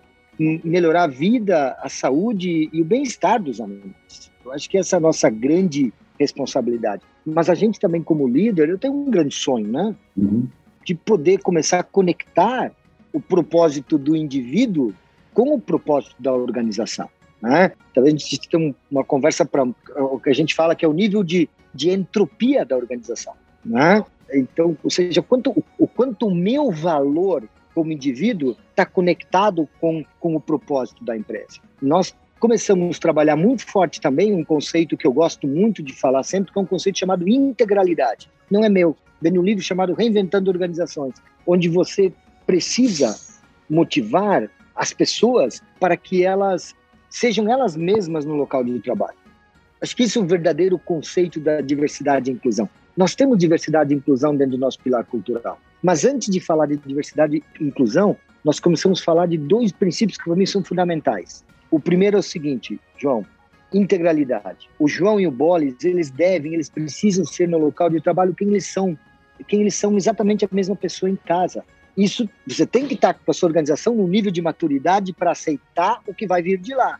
melhorar a vida, a saúde e o bem-estar dos alunos. Eu acho que essa é a nossa grande responsabilidade. Mas a gente também, como líder, eu tenho um grande sonho, né? Uhum. De poder começar a conectar o propósito do indivíduo com o propósito da organização. Né? Então a gente tem uma conversa para o que a gente fala que é o nível de, de entropia da organização. Né? Então, ou seja, quanto, o quanto o meu valor como indivíduo está conectado com, com o propósito da empresa. Nós começamos a trabalhar muito forte também um conceito que eu gosto muito de falar sempre, que é um conceito chamado integralidade. Não é meu, vem um livro chamado Reinventando Organizações, onde você precisa motivar as pessoas para que elas sejam elas mesmas no local de trabalho. Acho que isso é o verdadeiro conceito da diversidade e inclusão. Nós temos diversidade e inclusão dentro do nosso pilar cultural. Mas antes de falar de diversidade e inclusão, nós começamos a falar de dois princípios que para mim são fundamentais. O primeiro é o seguinte, João, integralidade. O João e o Bolis, eles devem, eles precisam ser no local de trabalho quem eles são, quem eles são exatamente a mesma pessoa em casa. Isso, você tem que estar com a sua organização no nível de maturidade para aceitar o que vai vir de lá.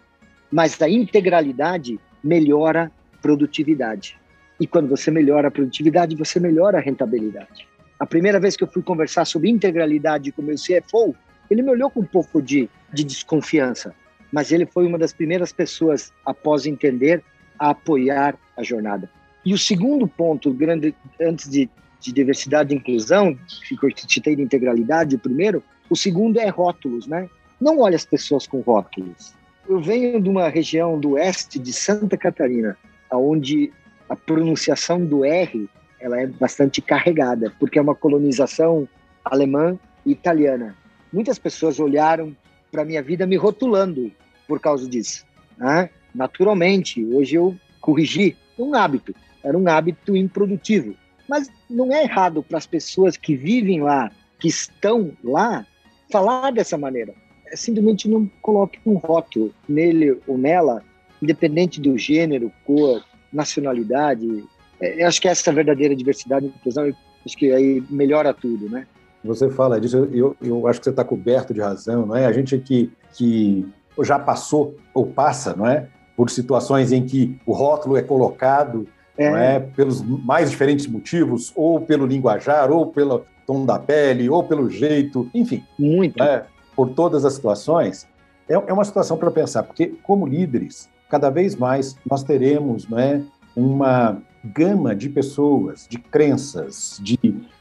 Mas a integralidade melhora produtividade. E quando você melhora a produtividade, você melhora a rentabilidade. A primeira vez que eu fui conversar sobre integralidade com o meu CFO, ele me olhou com um pouco de, de desconfiança, mas ele foi uma das primeiras pessoas, após entender, a apoiar a jornada. E o segundo ponto, grande, antes de, de diversidade e inclusão, que eu citei de integralidade, o primeiro, o segundo é rótulos, né? Não olhe as pessoas com rótulos. Eu venho de uma região do oeste de Santa Catarina, onde a pronunciação do R ela é bastante carregada, porque é uma colonização alemã e italiana. Muitas pessoas olharam para minha vida me rotulando por causa disso. Né? Naturalmente, hoje eu corrigi um hábito, era um hábito improdutivo. Mas não é errado para as pessoas que vivem lá, que estão lá, falar dessa maneira. É simplesmente não coloque um rótulo nele ou nela, independente do gênero, cor, nacionalidade, é, eu acho que essa é verdadeira diversidade e inclusão, acho que aí melhora tudo, né? Você fala disso, eu, eu acho que você está coberto de razão, não é? A gente que, que já passou ou passa, não é? Por situações em que o rótulo é colocado, é. não é? Pelos mais diferentes motivos, ou pelo linguajar, ou pelo tom da pele, ou pelo jeito, enfim. Muito. É? Por todas as situações, é, é uma situação para pensar, porque como líderes, cada vez mais nós teremos, não é? Uma gama de pessoas, de crenças, de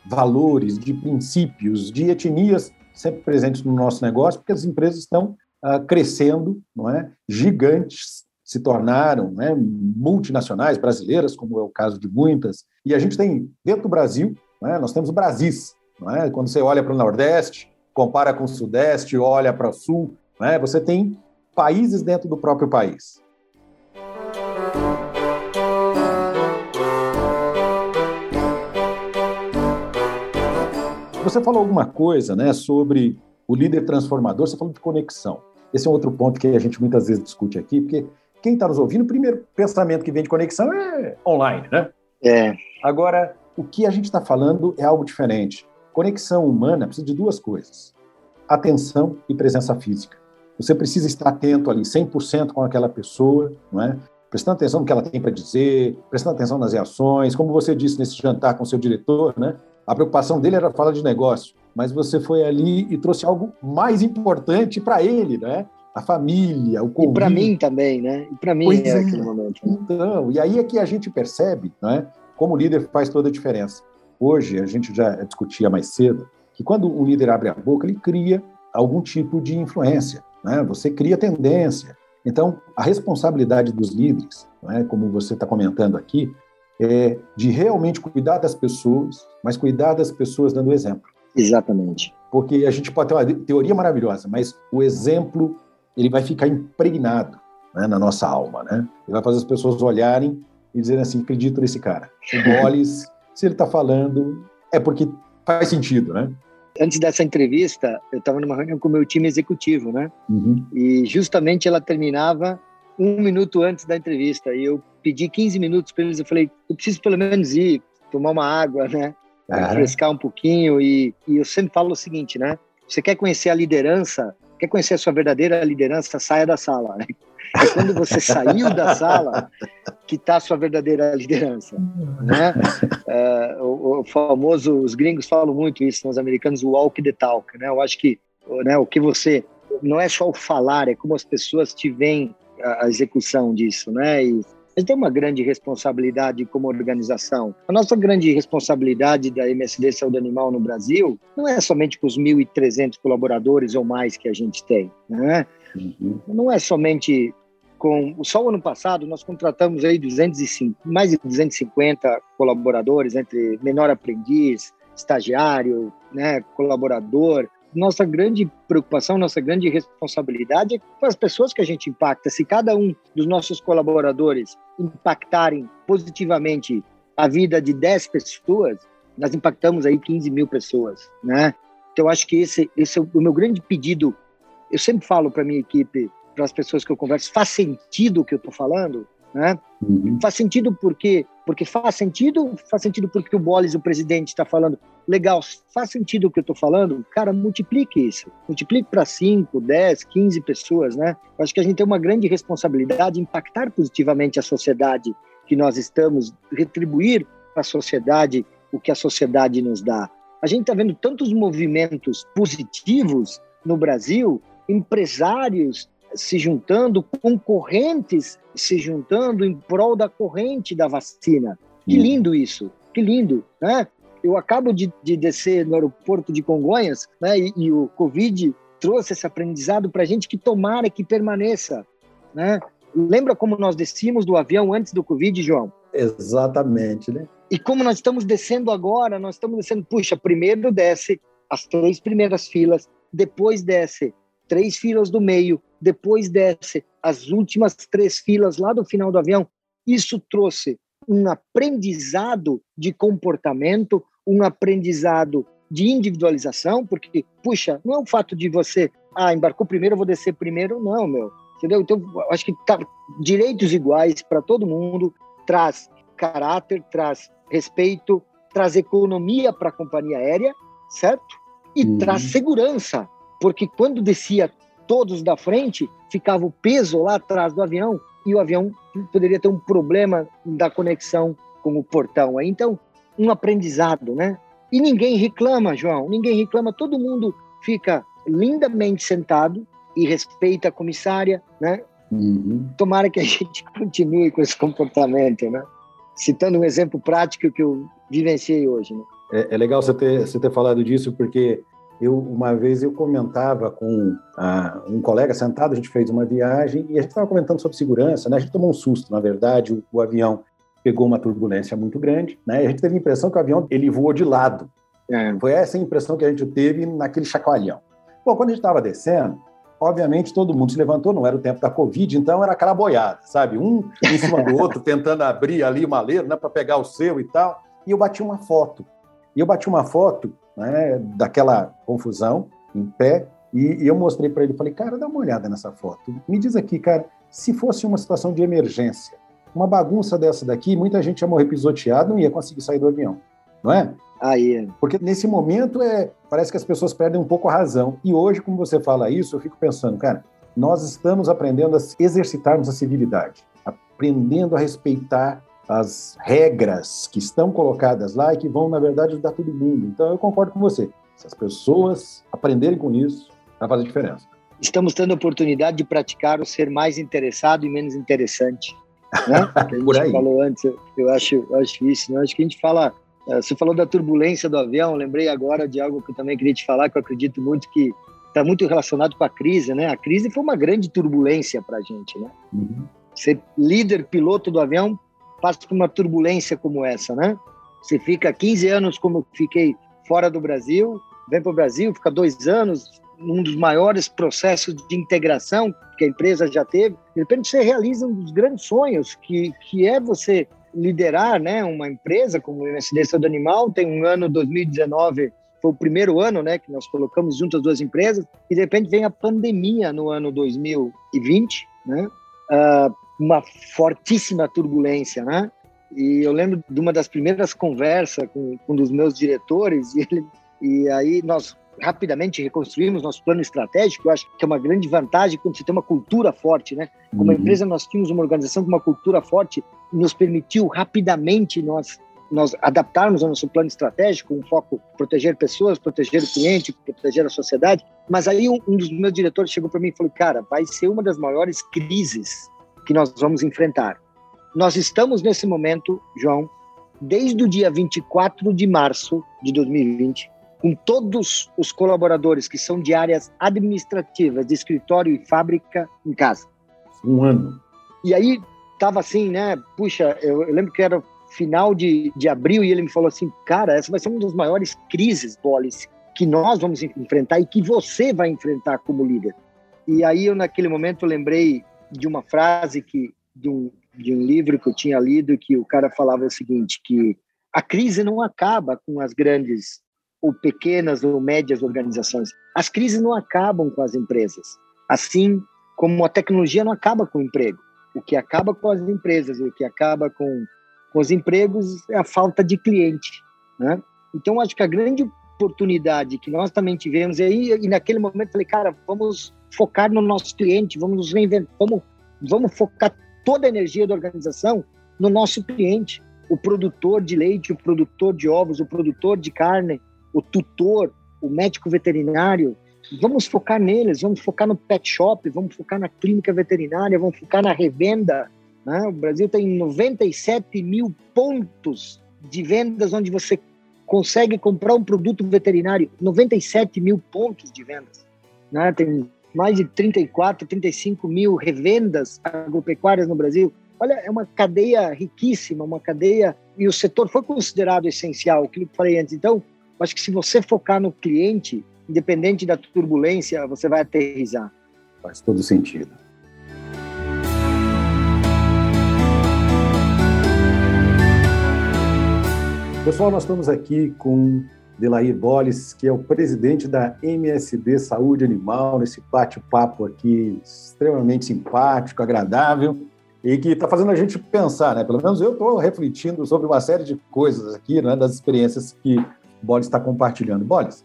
valores, de princípios, de etnias sempre presentes no nosso negócio, porque as empresas estão uh, crescendo, não é? Gigantes se tornaram né, multinacionais brasileiras, como é o caso de muitas. E a gente tem dentro do Brasil, né, nós temos o Brasis, é? Quando você olha para o Nordeste, compara com o Sudeste, olha para o Sul, né, você tem países dentro do próprio país. Você falou alguma coisa né, sobre o líder transformador, você falou de conexão. Esse é um outro ponto que a gente muitas vezes discute aqui, porque quem está nos ouvindo, o primeiro pensamento que vem de conexão é online, né? É. Agora, o que a gente está falando é algo diferente. Conexão humana precisa de duas coisas: atenção e presença física. Você precisa estar atento ali 100% com aquela pessoa, não é? Prestando atenção no que ela tem para dizer, prestando atenção nas reações, como você disse nesse jantar com seu diretor, né? A preocupação dele era falar de negócio, mas você foi ali e trouxe algo mais importante para ele, né? A família, o convívio. E para mim também, né? E para mim pois é, é aquele momento. Né? Então, e aí é que a gente percebe, né? Como líder faz toda a diferença. Hoje, a gente já discutia mais cedo, que quando um líder abre a boca, ele cria algum tipo de influência, né? você cria tendência. Então, a responsabilidade dos líderes, né, como você está comentando aqui, é de realmente cuidar das pessoas, mas cuidar das pessoas dando exemplo. Exatamente. Porque a gente pode ter uma teoria maravilhosa, mas o exemplo ele vai ficar impregnado né, na nossa alma, né? Ele vai fazer as pessoas olharem e dizerem assim, acredito nesse cara. O Bolis, se ele está falando, é porque faz sentido, né? Antes dessa entrevista, eu estava numa reunião com o meu time executivo, né? Uhum. E justamente ela terminava um minuto antes da entrevista. E eu pedi 15 minutos para eles. Eu falei, eu preciso pelo menos ir tomar uma água, né? Refrescar um pouquinho. E, e eu sempre falo o seguinte, né? Você quer conhecer a liderança, quer conhecer a sua verdadeira liderança, saia da sala. Né? É quando você saiu da sala que está a sua verdadeira liderança. Né? Uh, o, o, famoso, os gringos falam muito isso, os americanos, o walk the talk. Né? Eu acho que né, o que você. Não é só o falar, é como as pessoas te veem a, a execução disso. Né? E gente tem uma grande responsabilidade como organização. A nossa grande responsabilidade da MSD Saúde Animal no Brasil não é somente com os 1.300 colaboradores ou mais que a gente tem. Né? Uhum. Não é somente com só o ano passado nós contratamos aí 205, mais de 250 colaboradores entre menor aprendiz, estagiário, né, colaborador. Nossa grande preocupação, nossa grande responsabilidade é com as pessoas que a gente impacta. Se cada um dos nossos colaboradores impactarem positivamente a vida de 10 pessoas, nós impactamos aí 15 mil pessoas, né? Então, acho que esse, esse é o meu grande pedido eu sempre falo para minha equipe, para as pessoas que eu converso, faz sentido o que eu estou falando? Né? Uhum. Faz sentido porque porque faz sentido, faz sentido porque o Bolis, o presidente, está falando. Legal, faz sentido o que eu estou falando? Cara, multiplique isso. Multiplique para 5, 10, 15 pessoas, né? Eu acho que a gente tem uma grande responsabilidade de impactar positivamente a sociedade que nós estamos, retribuir para a sociedade o que a sociedade nos dá. A gente está vendo tantos movimentos positivos no Brasil empresários se juntando, concorrentes se juntando em prol da corrente da vacina. Que hum. lindo isso, que lindo, né? Eu acabo de, de descer no aeroporto de Congonhas, né? E, e o Covid trouxe esse aprendizado para a gente que tomara que permaneça, né? Lembra como nós descíamos do avião antes do Covid, João? Exatamente, né? E como nós estamos descendo agora, nós estamos descendo, puxa, primeiro desce as três primeiras filas, depois desce três filas do meio, depois desce as últimas três filas lá do final do avião. Isso trouxe um aprendizado de comportamento, um aprendizado de individualização, porque, puxa, não é o fato de você, ah, embarcou primeiro, eu vou descer primeiro, não, meu. Entendeu? Então, acho que tá, direitos iguais para todo mundo, traz caráter, traz respeito, traz economia para a companhia aérea, certo? E uhum. traz segurança porque quando descia todos da frente, ficava o peso lá atrás do avião e o avião poderia ter um problema da conexão com o portão. Então, um aprendizado, né? E ninguém reclama, João, ninguém reclama, todo mundo fica lindamente sentado e respeita a comissária, né? Uhum. Tomara que a gente continue com esse comportamento, né? Citando um exemplo prático que eu vivenciei hoje, né? É, é legal você ter, você ter falado disso, porque eu uma vez eu comentava com ah, um colega sentado, a gente fez uma viagem e a gente estava comentando sobre segurança, né? A gente tomou um susto, na verdade, o, o, avião pegou uma turbulência muito grande, né? E a gente teve a impressão que o avião ele voou de lado. É. Foi essa a impressão que a gente teve naquele chacoalhão. Bom, quando a gente estava descendo, obviamente todo mundo se levantou, não era o tempo da Covid, então era aquela boiada, sabe? Um em cima do outro, tentando abrir ali o maleiro, né, para pegar o seu e tal. E eu bati uma foto. E eu bati uma foto né, daquela confusão em pé, e, e eu mostrei para ele, falei, cara, dá uma olhada nessa foto. Me diz aqui, cara, se fosse uma situação de emergência, uma bagunça dessa daqui, muita gente ia morrer pisoteado, não ia conseguir sair do avião, não é? Aí. É. Porque nesse momento é, parece que as pessoas perdem um pouco a razão. E hoje, como você fala isso, eu fico pensando, cara, nós estamos aprendendo a exercitarmos a civilidade, aprendendo a respeitar as regras que estão colocadas lá e que vão, na verdade, ajudar todo mundo. Então, eu concordo com você. Se as pessoas aprenderem com isso, vai fazer diferença. Estamos tendo a oportunidade de praticar o ser mais interessado e menos interessante. Né? Que a gente falou antes, eu acho, eu acho isso. Né? Acho que a gente fala, É, você falou da turbulência do avião, lembrei agora de algo que eu também queria te falar, que eu acredito muito que está muito relacionado com a crise, né? A crise foi uma grande turbulência para a gente, né? Uhum. Ser líder piloto do avião passa por uma turbulência como essa, né? Você fica 15 anos, como eu fiquei fora do Brasil, vem para o Brasil, fica dois anos, um dos maiores processos de integração que a empresa já teve. De repente, você realiza um dos grandes sonhos, que, que é você liderar né, uma empresa como o MSD Estado Animal. Tem um ano, 2019, foi o primeiro ano né, que nós colocamos junto as duas empresas, e de repente vem a pandemia no ano 2020, né? Uh, uma fortíssima turbulência, né? E eu lembro de uma das primeiras conversas com, com um dos meus diretores, e, ele, e aí nós rapidamente reconstruímos nosso plano estratégico. Eu acho que é uma grande vantagem quando você tem uma cultura forte, né? Como uhum. empresa, nós tínhamos uma organização com uma cultura forte, nos permitiu rapidamente nós nós adaptarmos ao nosso plano estratégico, um foco proteger pessoas, proteger o cliente, proteger a sociedade. Mas aí um, um dos meus diretores chegou para mim e falou: "Cara, vai ser uma das maiores crises que nós vamos enfrentar. Nós estamos nesse momento, João, desde o dia 24 de março de 2020, com todos os colaboradores que são de áreas administrativas, de escritório e fábrica em casa. Um ano. E aí tava assim, né? Puxa, eu, eu lembro que era final de, de abril e ele me falou assim, cara, essa vai ser uma das maiores crises, Bolis, que nós vamos enfrentar e que você vai enfrentar como líder. E aí eu naquele momento lembrei de uma frase que de um, de um livro que eu tinha lido que o cara falava o seguinte que a crise não acaba com as grandes ou pequenas ou médias organizações. As crises não acabam com as empresas. Assim como a tecnologia não acaba com o emprego. O que acaba com as empresas, o que acaba com, com os empregos é a falta de cliente. Né? Então, acho que a grande oportunidade que nós também tivemos, e, aí, e naquele momento falei, cara, vamos focar no nosso cliente, vamos nos reinventar, vamos, vamos focar toda a energia da organização no nosso cliente, o produtor de leite, o produtor de ovos, o produtor de carne, o tutor, o médico veterinário. Vamos focar neles, vamos focar no pet shop, vamos focar na clínica veterinária, vamos focar na revenda. Né? O Brasil tem 97 mil pontos de vendas onde você consegue comprar um produto veterinário. 97 mil pontos de vendas. Né? Tem mais de 34, 35 mil revendas agropecuárias no Brasil. Olha, é uma cadeia riquíssima, uma cadeia. E o setor foi considerado essencial, aquilo que eu falei antes. Então, acho que se você focar no cliente, independente da turbulência, você vai aterrizar. Faz todo sentido. Pessoal, nós estamos aqui com Delair Bolles, que é o presidente da MSD Saúde Animal, nesse bate-papo aqui extremamente simpático, agradável, e que está fazendo a gente pensar, né? Pelo menos eu estou refletindo sobre uma série de coisas aqui, né? das experiências que Bolles está compartilhando. Bolles,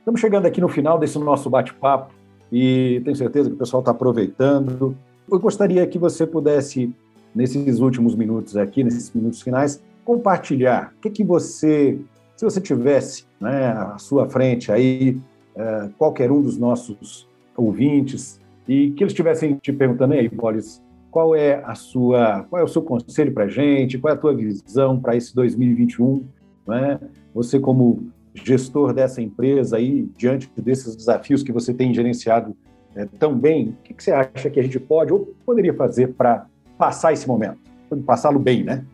estamos chegando aqui no final desse nosso bate-papo e tenho certeza que o pessoal está aproveitando. Eu gostaria que você pudesse, nesses últimos minutos aqui, nesses minutos finais, compartilhar o que, que você se você tivesse né, à sua frente aí é, qualquer um dos nossos ouvintes e que eles estivessem te perguntando aí, Boris, qual é a sua, qual é o seu conselho para a gente, qual é a tua visão para esse 2021, né? Você como gestor dessa empresa aí, diante desses desafios que você tem gerenciado é, tão bem, o que, que você acha que a gente pode ou poderia fazer para passar esse momento, passá-lo bem, né?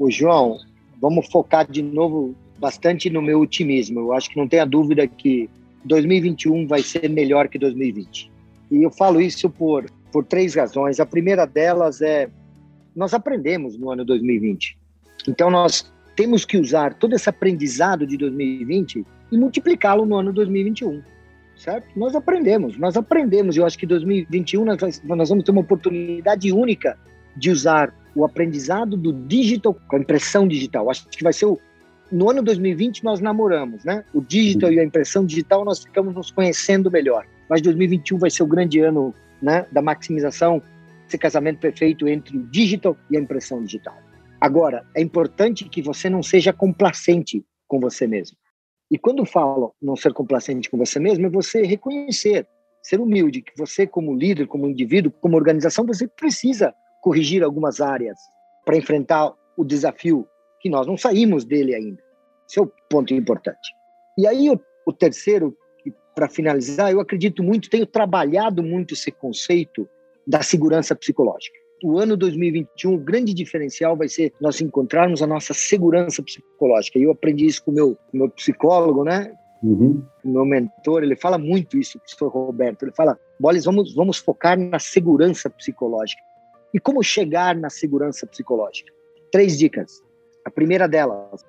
O João, vamos focar de novo bastante no meu otimismo. Eu acho que não tenha dúvida que 2021 vai ser melhor que 2020. E eu falo isso por, por três razões. A primeira delas é nós aprendemos no ano 2020. Então nós temos que usar todo esse aprendizado de 2020 e multiplicá-lo no ano 2021. Certo? Nós aprendemos, nós aprendemos. Eu acho que 2021 nós, nós vamos ter uma oportunidade única de usar o aprendizado do digital com a impressão digital. Acho que vai ser o, no ano 2020 nós namoramos, né? O digital e a impressão digital nós ficamos nos conhecendo melhor. Mas 2021 vai ser o grande ano, né, da maximização, esse casamento perfeito entre o digital e a impressão digital. Agora, é importante que você não seja complacente com você mesmo. E quando falo não ser complacente com você mesmo, é você reconhecer, ser humilde, que você como líder, como indivíduo, como organização, você precisa corrigir algumas áreas para enfrentar o desafio que nós não saímos dele ainda. Esse é o ponto importante. E aí, o, o terceiro, para finalizar, eu acredito muito, tenho trabalhado muito esse conceito da segurança psicológica. O ano 2021, o grande diferencial vai ser nós encontrarmos a nossa segurança psicológica. E eu aprendi isso com o meu, meu psicólogo, né? Uhum. Meu mentor, ele fala muito isso, o professor Roberto. Ele fala: Boles, vamos, vamos focar na segurança psicológica. E como chegar na segurança psicológica? Três dicas. A primeira delas,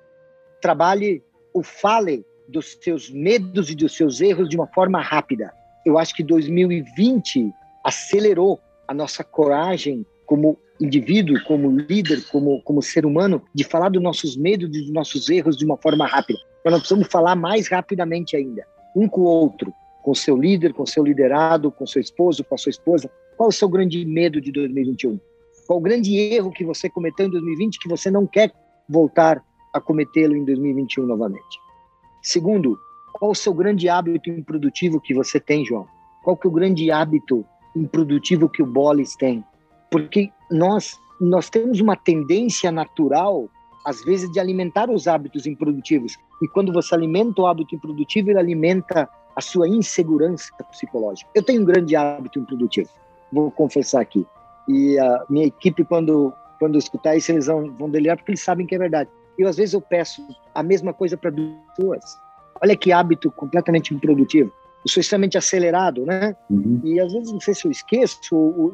trabalhe ou fale dos seus medos e dos seus erros de uma forma rápida. Eu acho que 2020 acelerou a nossa coragem como indivíduo, como líder, como, como ser humano, de falar dos nossos medos e dos nossos erros de uma forma rápida. Nós precisamos falar mais rapidamente ainda, um com o outro, com seu líder, com seu liderado, com seu esposo, com a sua esposa. Qual o seu grande medo de 2021? Qual o grande erro que você cometeu em 2020 que você não quer voltar a cometê-lo em 2021 novamente? Segundo, qual o seu grande hábito improdutivo que você tem, João? Qual que é o grande hábito improdutivo que o Bolis tem? Porque nós nós temos uma tendência natural às vezes de alimentar os hábitos improdutivos. E quando você alimenta o hábito improdutivo, ele alimenta a sua insegurança psicológica. Eu tenho um grande hábito improdutivo, vou confessar aqui. E a minha equipe, quando, quando escutar isso, eles vão, vão delirar, porque eles sabem que é verdade. E às vezes eu peço a mesma coisa para duas pessoas. Olha que hábito completamente improdutivo. Eu sou extremamente acelerado, né? Uhum. E às vezes, não sei se eu esqueço,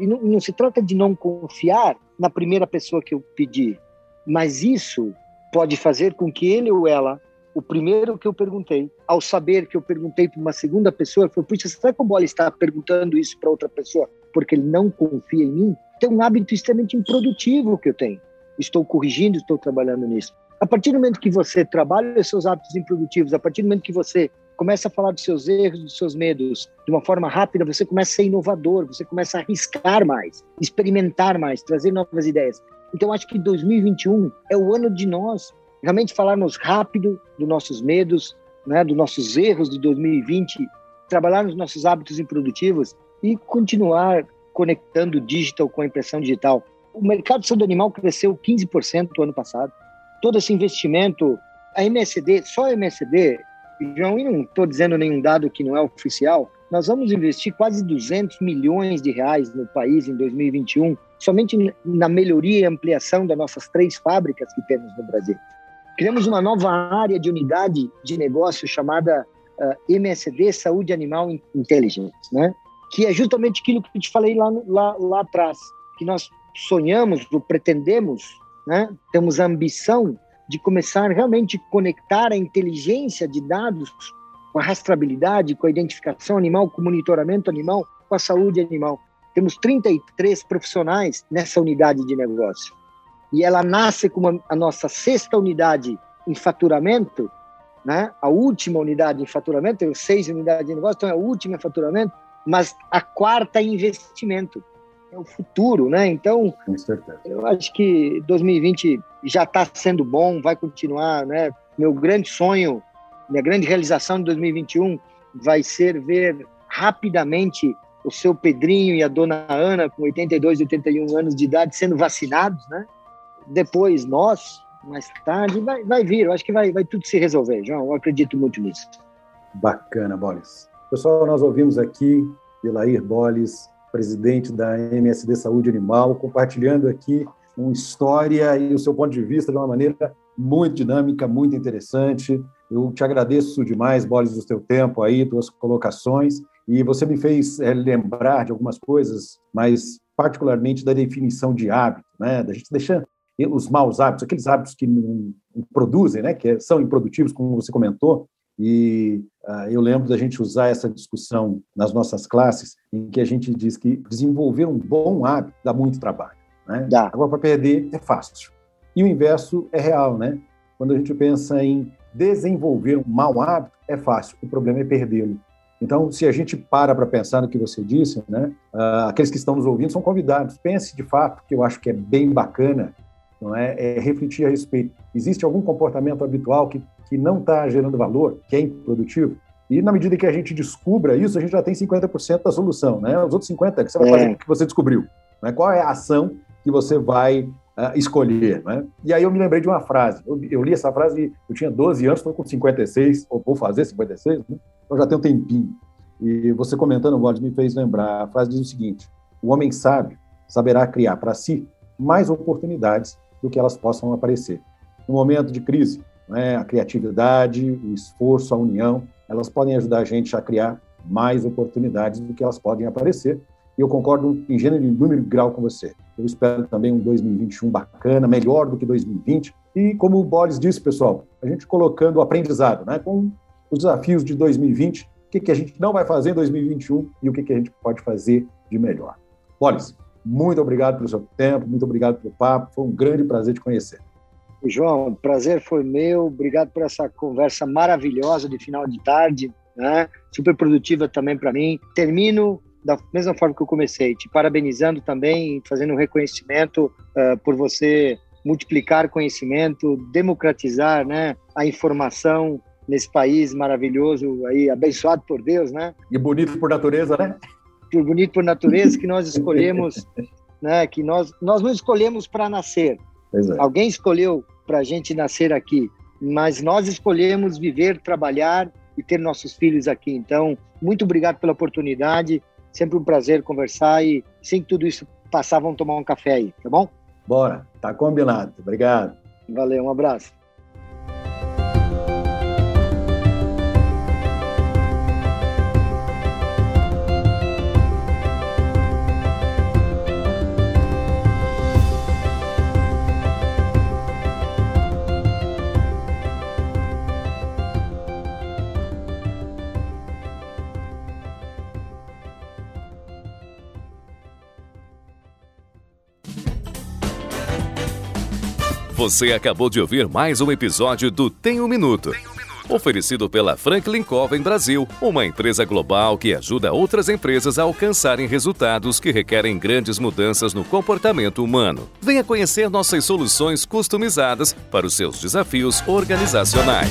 e não, não se trata de não confiar na primeira pessoa que eu pedi, mas isso pode fazer com que ele ou ela o primeiro que eu perguntei, ao saber que eu perguntei para uma segunda pessoa, foi: puxa, será que o Bola está perguntando isso para outra pessoa porque ele não confia em mim? Tem um hábito extremamente improdutivo que eu tenho. Estou corrigindo, estou trabalhando nisso. A partir do momento que você trabalha os seus hábitos improdutivos, a partir do momento que você começa a falar dos seus erros, dos seus medos de uma forma rápida, você começa a ser inovador, você começa a arriscar mais, experimentar mais, trazer novas ideias. Então, acho que 2021 é o ano de nós realmente falarmos rápido dos nossos medos, né, dos nossos erros de 2020, trabalhar nos nossos hábitos improdutivos e continuar conectando o digital com a impressão digital. O mercado de saúde animal cresceu 15% no ano passado. Todo esse investimento, a MSD, só a MSD, João, e não estou dizendo nenhum dado que não é oficial, nós vamos investir quase 200 milhões de reais no país em 2021, somente na melhoria e ampliação das nossas três fábricas que temos no Brasil. Criamos uma nova área de unidade de negócio chamada uh, eh, MSD Saúde Animal Intelligence, né? que é justamente aquilo que eu te falei lá, lá, lá atrás, que nós sonhamos ou pretendemos, né? temos a ambição de começar realmente a conectar a inteligência de dados com a rastreabilidade, com a identificação animal, com o monitoramento animal, com a saúde animal. Temos 33 profissionais nessa unidade de negócio e ela nasce como a nossa sexta unidade em faturamento, né? A última unidade em faturamento, tem seis unidades de negócio, então é a última em faturamento, mas a quarta em investimento. É o futuro, né? Então, eu acho que 2020 já está sendo bom, vai continuar, né? Meu grande sonho, minha grande realização de 2021 vai ser ver rapidamente o seu Pedrinho e a dona Ana, com 82 e 81 anos de idade, sendo vacinados, né? Depois nós, mais tarde, vai, vai vir. Eu acho que vai, vai tudo se resolver, João. Eu acredito muito nisso. Bacana, Bolis. Pessoal, nós ouvimos aqui Elair Bolis, presidente da MSD Saúde Animal, compartilhando aqui uma história e o seu ponto de vista de uma maneira muito dinâmica, muito interessante. Eu te agradeço demais, Bolis, do seu tempo aí, tuas colocações. E você me fez é, lembrar de algumas coisas, mas particularmente da definição de hábito, né? Da gente deixar os maus hábitos, aqueles hábitos que não produzem, né, que são improdutivos, como você comentou, e uh, eu lembro da gente usar essa discussão nas nossas classes, em que a gente diz que desenvolver um bom hábito dá muito trabalho. Né? Dá. Agora, para perder, é fácil. E o inverso é real, né? Quando a gente pensa em desenvolver um mau hábito, é fácil, o problema é perdê-lo. Então, se a gente para para pensar no que você disse, né, uh, aqueles que estão nos ouvindo são convidados. Pense de fato, que eu acho que é bem bacana não é? é refletir a respeito. Existe algum comportamento habitual que, que não está gerando valor, que é improdutivo? E na medida que a gente descubra isso, a gente já tem 50% da solução, né? Os outros 50% que você vai fazer é. o que você descobriu. Né? Qual é a ação que você vai uh, escolher. Né? E aí eu me lembrei de uma frase. Eu, eu li essa frase, eu tinha 12 anos, estou com 56, ou vou fazer 56, né? então já tem um tempinho. E você comentando, Walter, me fez lembrar. A frase diz o seguinte: o homem sábio saberá criar para si mais oportunidades do que elas possam aparecer. No momento de crise, né, a criatividade, o esforço, a união, elas podem ajudar a gente a criar mais oportunidades do que elas podem aparecer. E eu concordo em gênero e número grau com você. Eu espero também um 2021 bacana, melhor do que 2020. E como o Boris disse, pessoal, a gente colocando o aprendizado, né, com os desafios de 2020, o que, que a gente não vai fazer em 2021 e o que, que a gente pode fazer de melhor. Boris, muito obrigado pelo seu tempo, muito obrigado pelo papo, foi um grande prazer te conhecer. João, prazer foi meu, obrigado por essa conversa maravilhosa de final de tarde, né? super produtiva também para mim. Termino da mesma forma que eu comecei, te parabenizando também, fazendo um reconhecimento uh, por você multiplicar conhecimento, democratizar né, a informação nesse país maravilhoso, aí abençoado por Deus, né? E bonito por natureza, né? Por bonito por natureza que nós escolhemos, né? Que nós nós não escolhemos para nascer. É. Alguém escolheu para a gente nascer aqui, mas nós escolhemos viver, trabalhar e ter nossos filhos aqui. Então, muito obrigado pela oportunidade. Sempre um prazer conversar e, sem tudo isso passar, vamos tomar um café aí, tá bom? Bora, tá combinado. Obrigado. Valeu, um abraço. Você acabou de ouvir mais um episódio do Tem um Minuto. Oferecido pela Franklin Covey Brasil, uma empresa global que ajuda outras empresas a alcançarem resultados que requerem grandes mudanças no comportamento humano. Venha conhecer nossas soluções customizadas para os seus desafios organizacionais.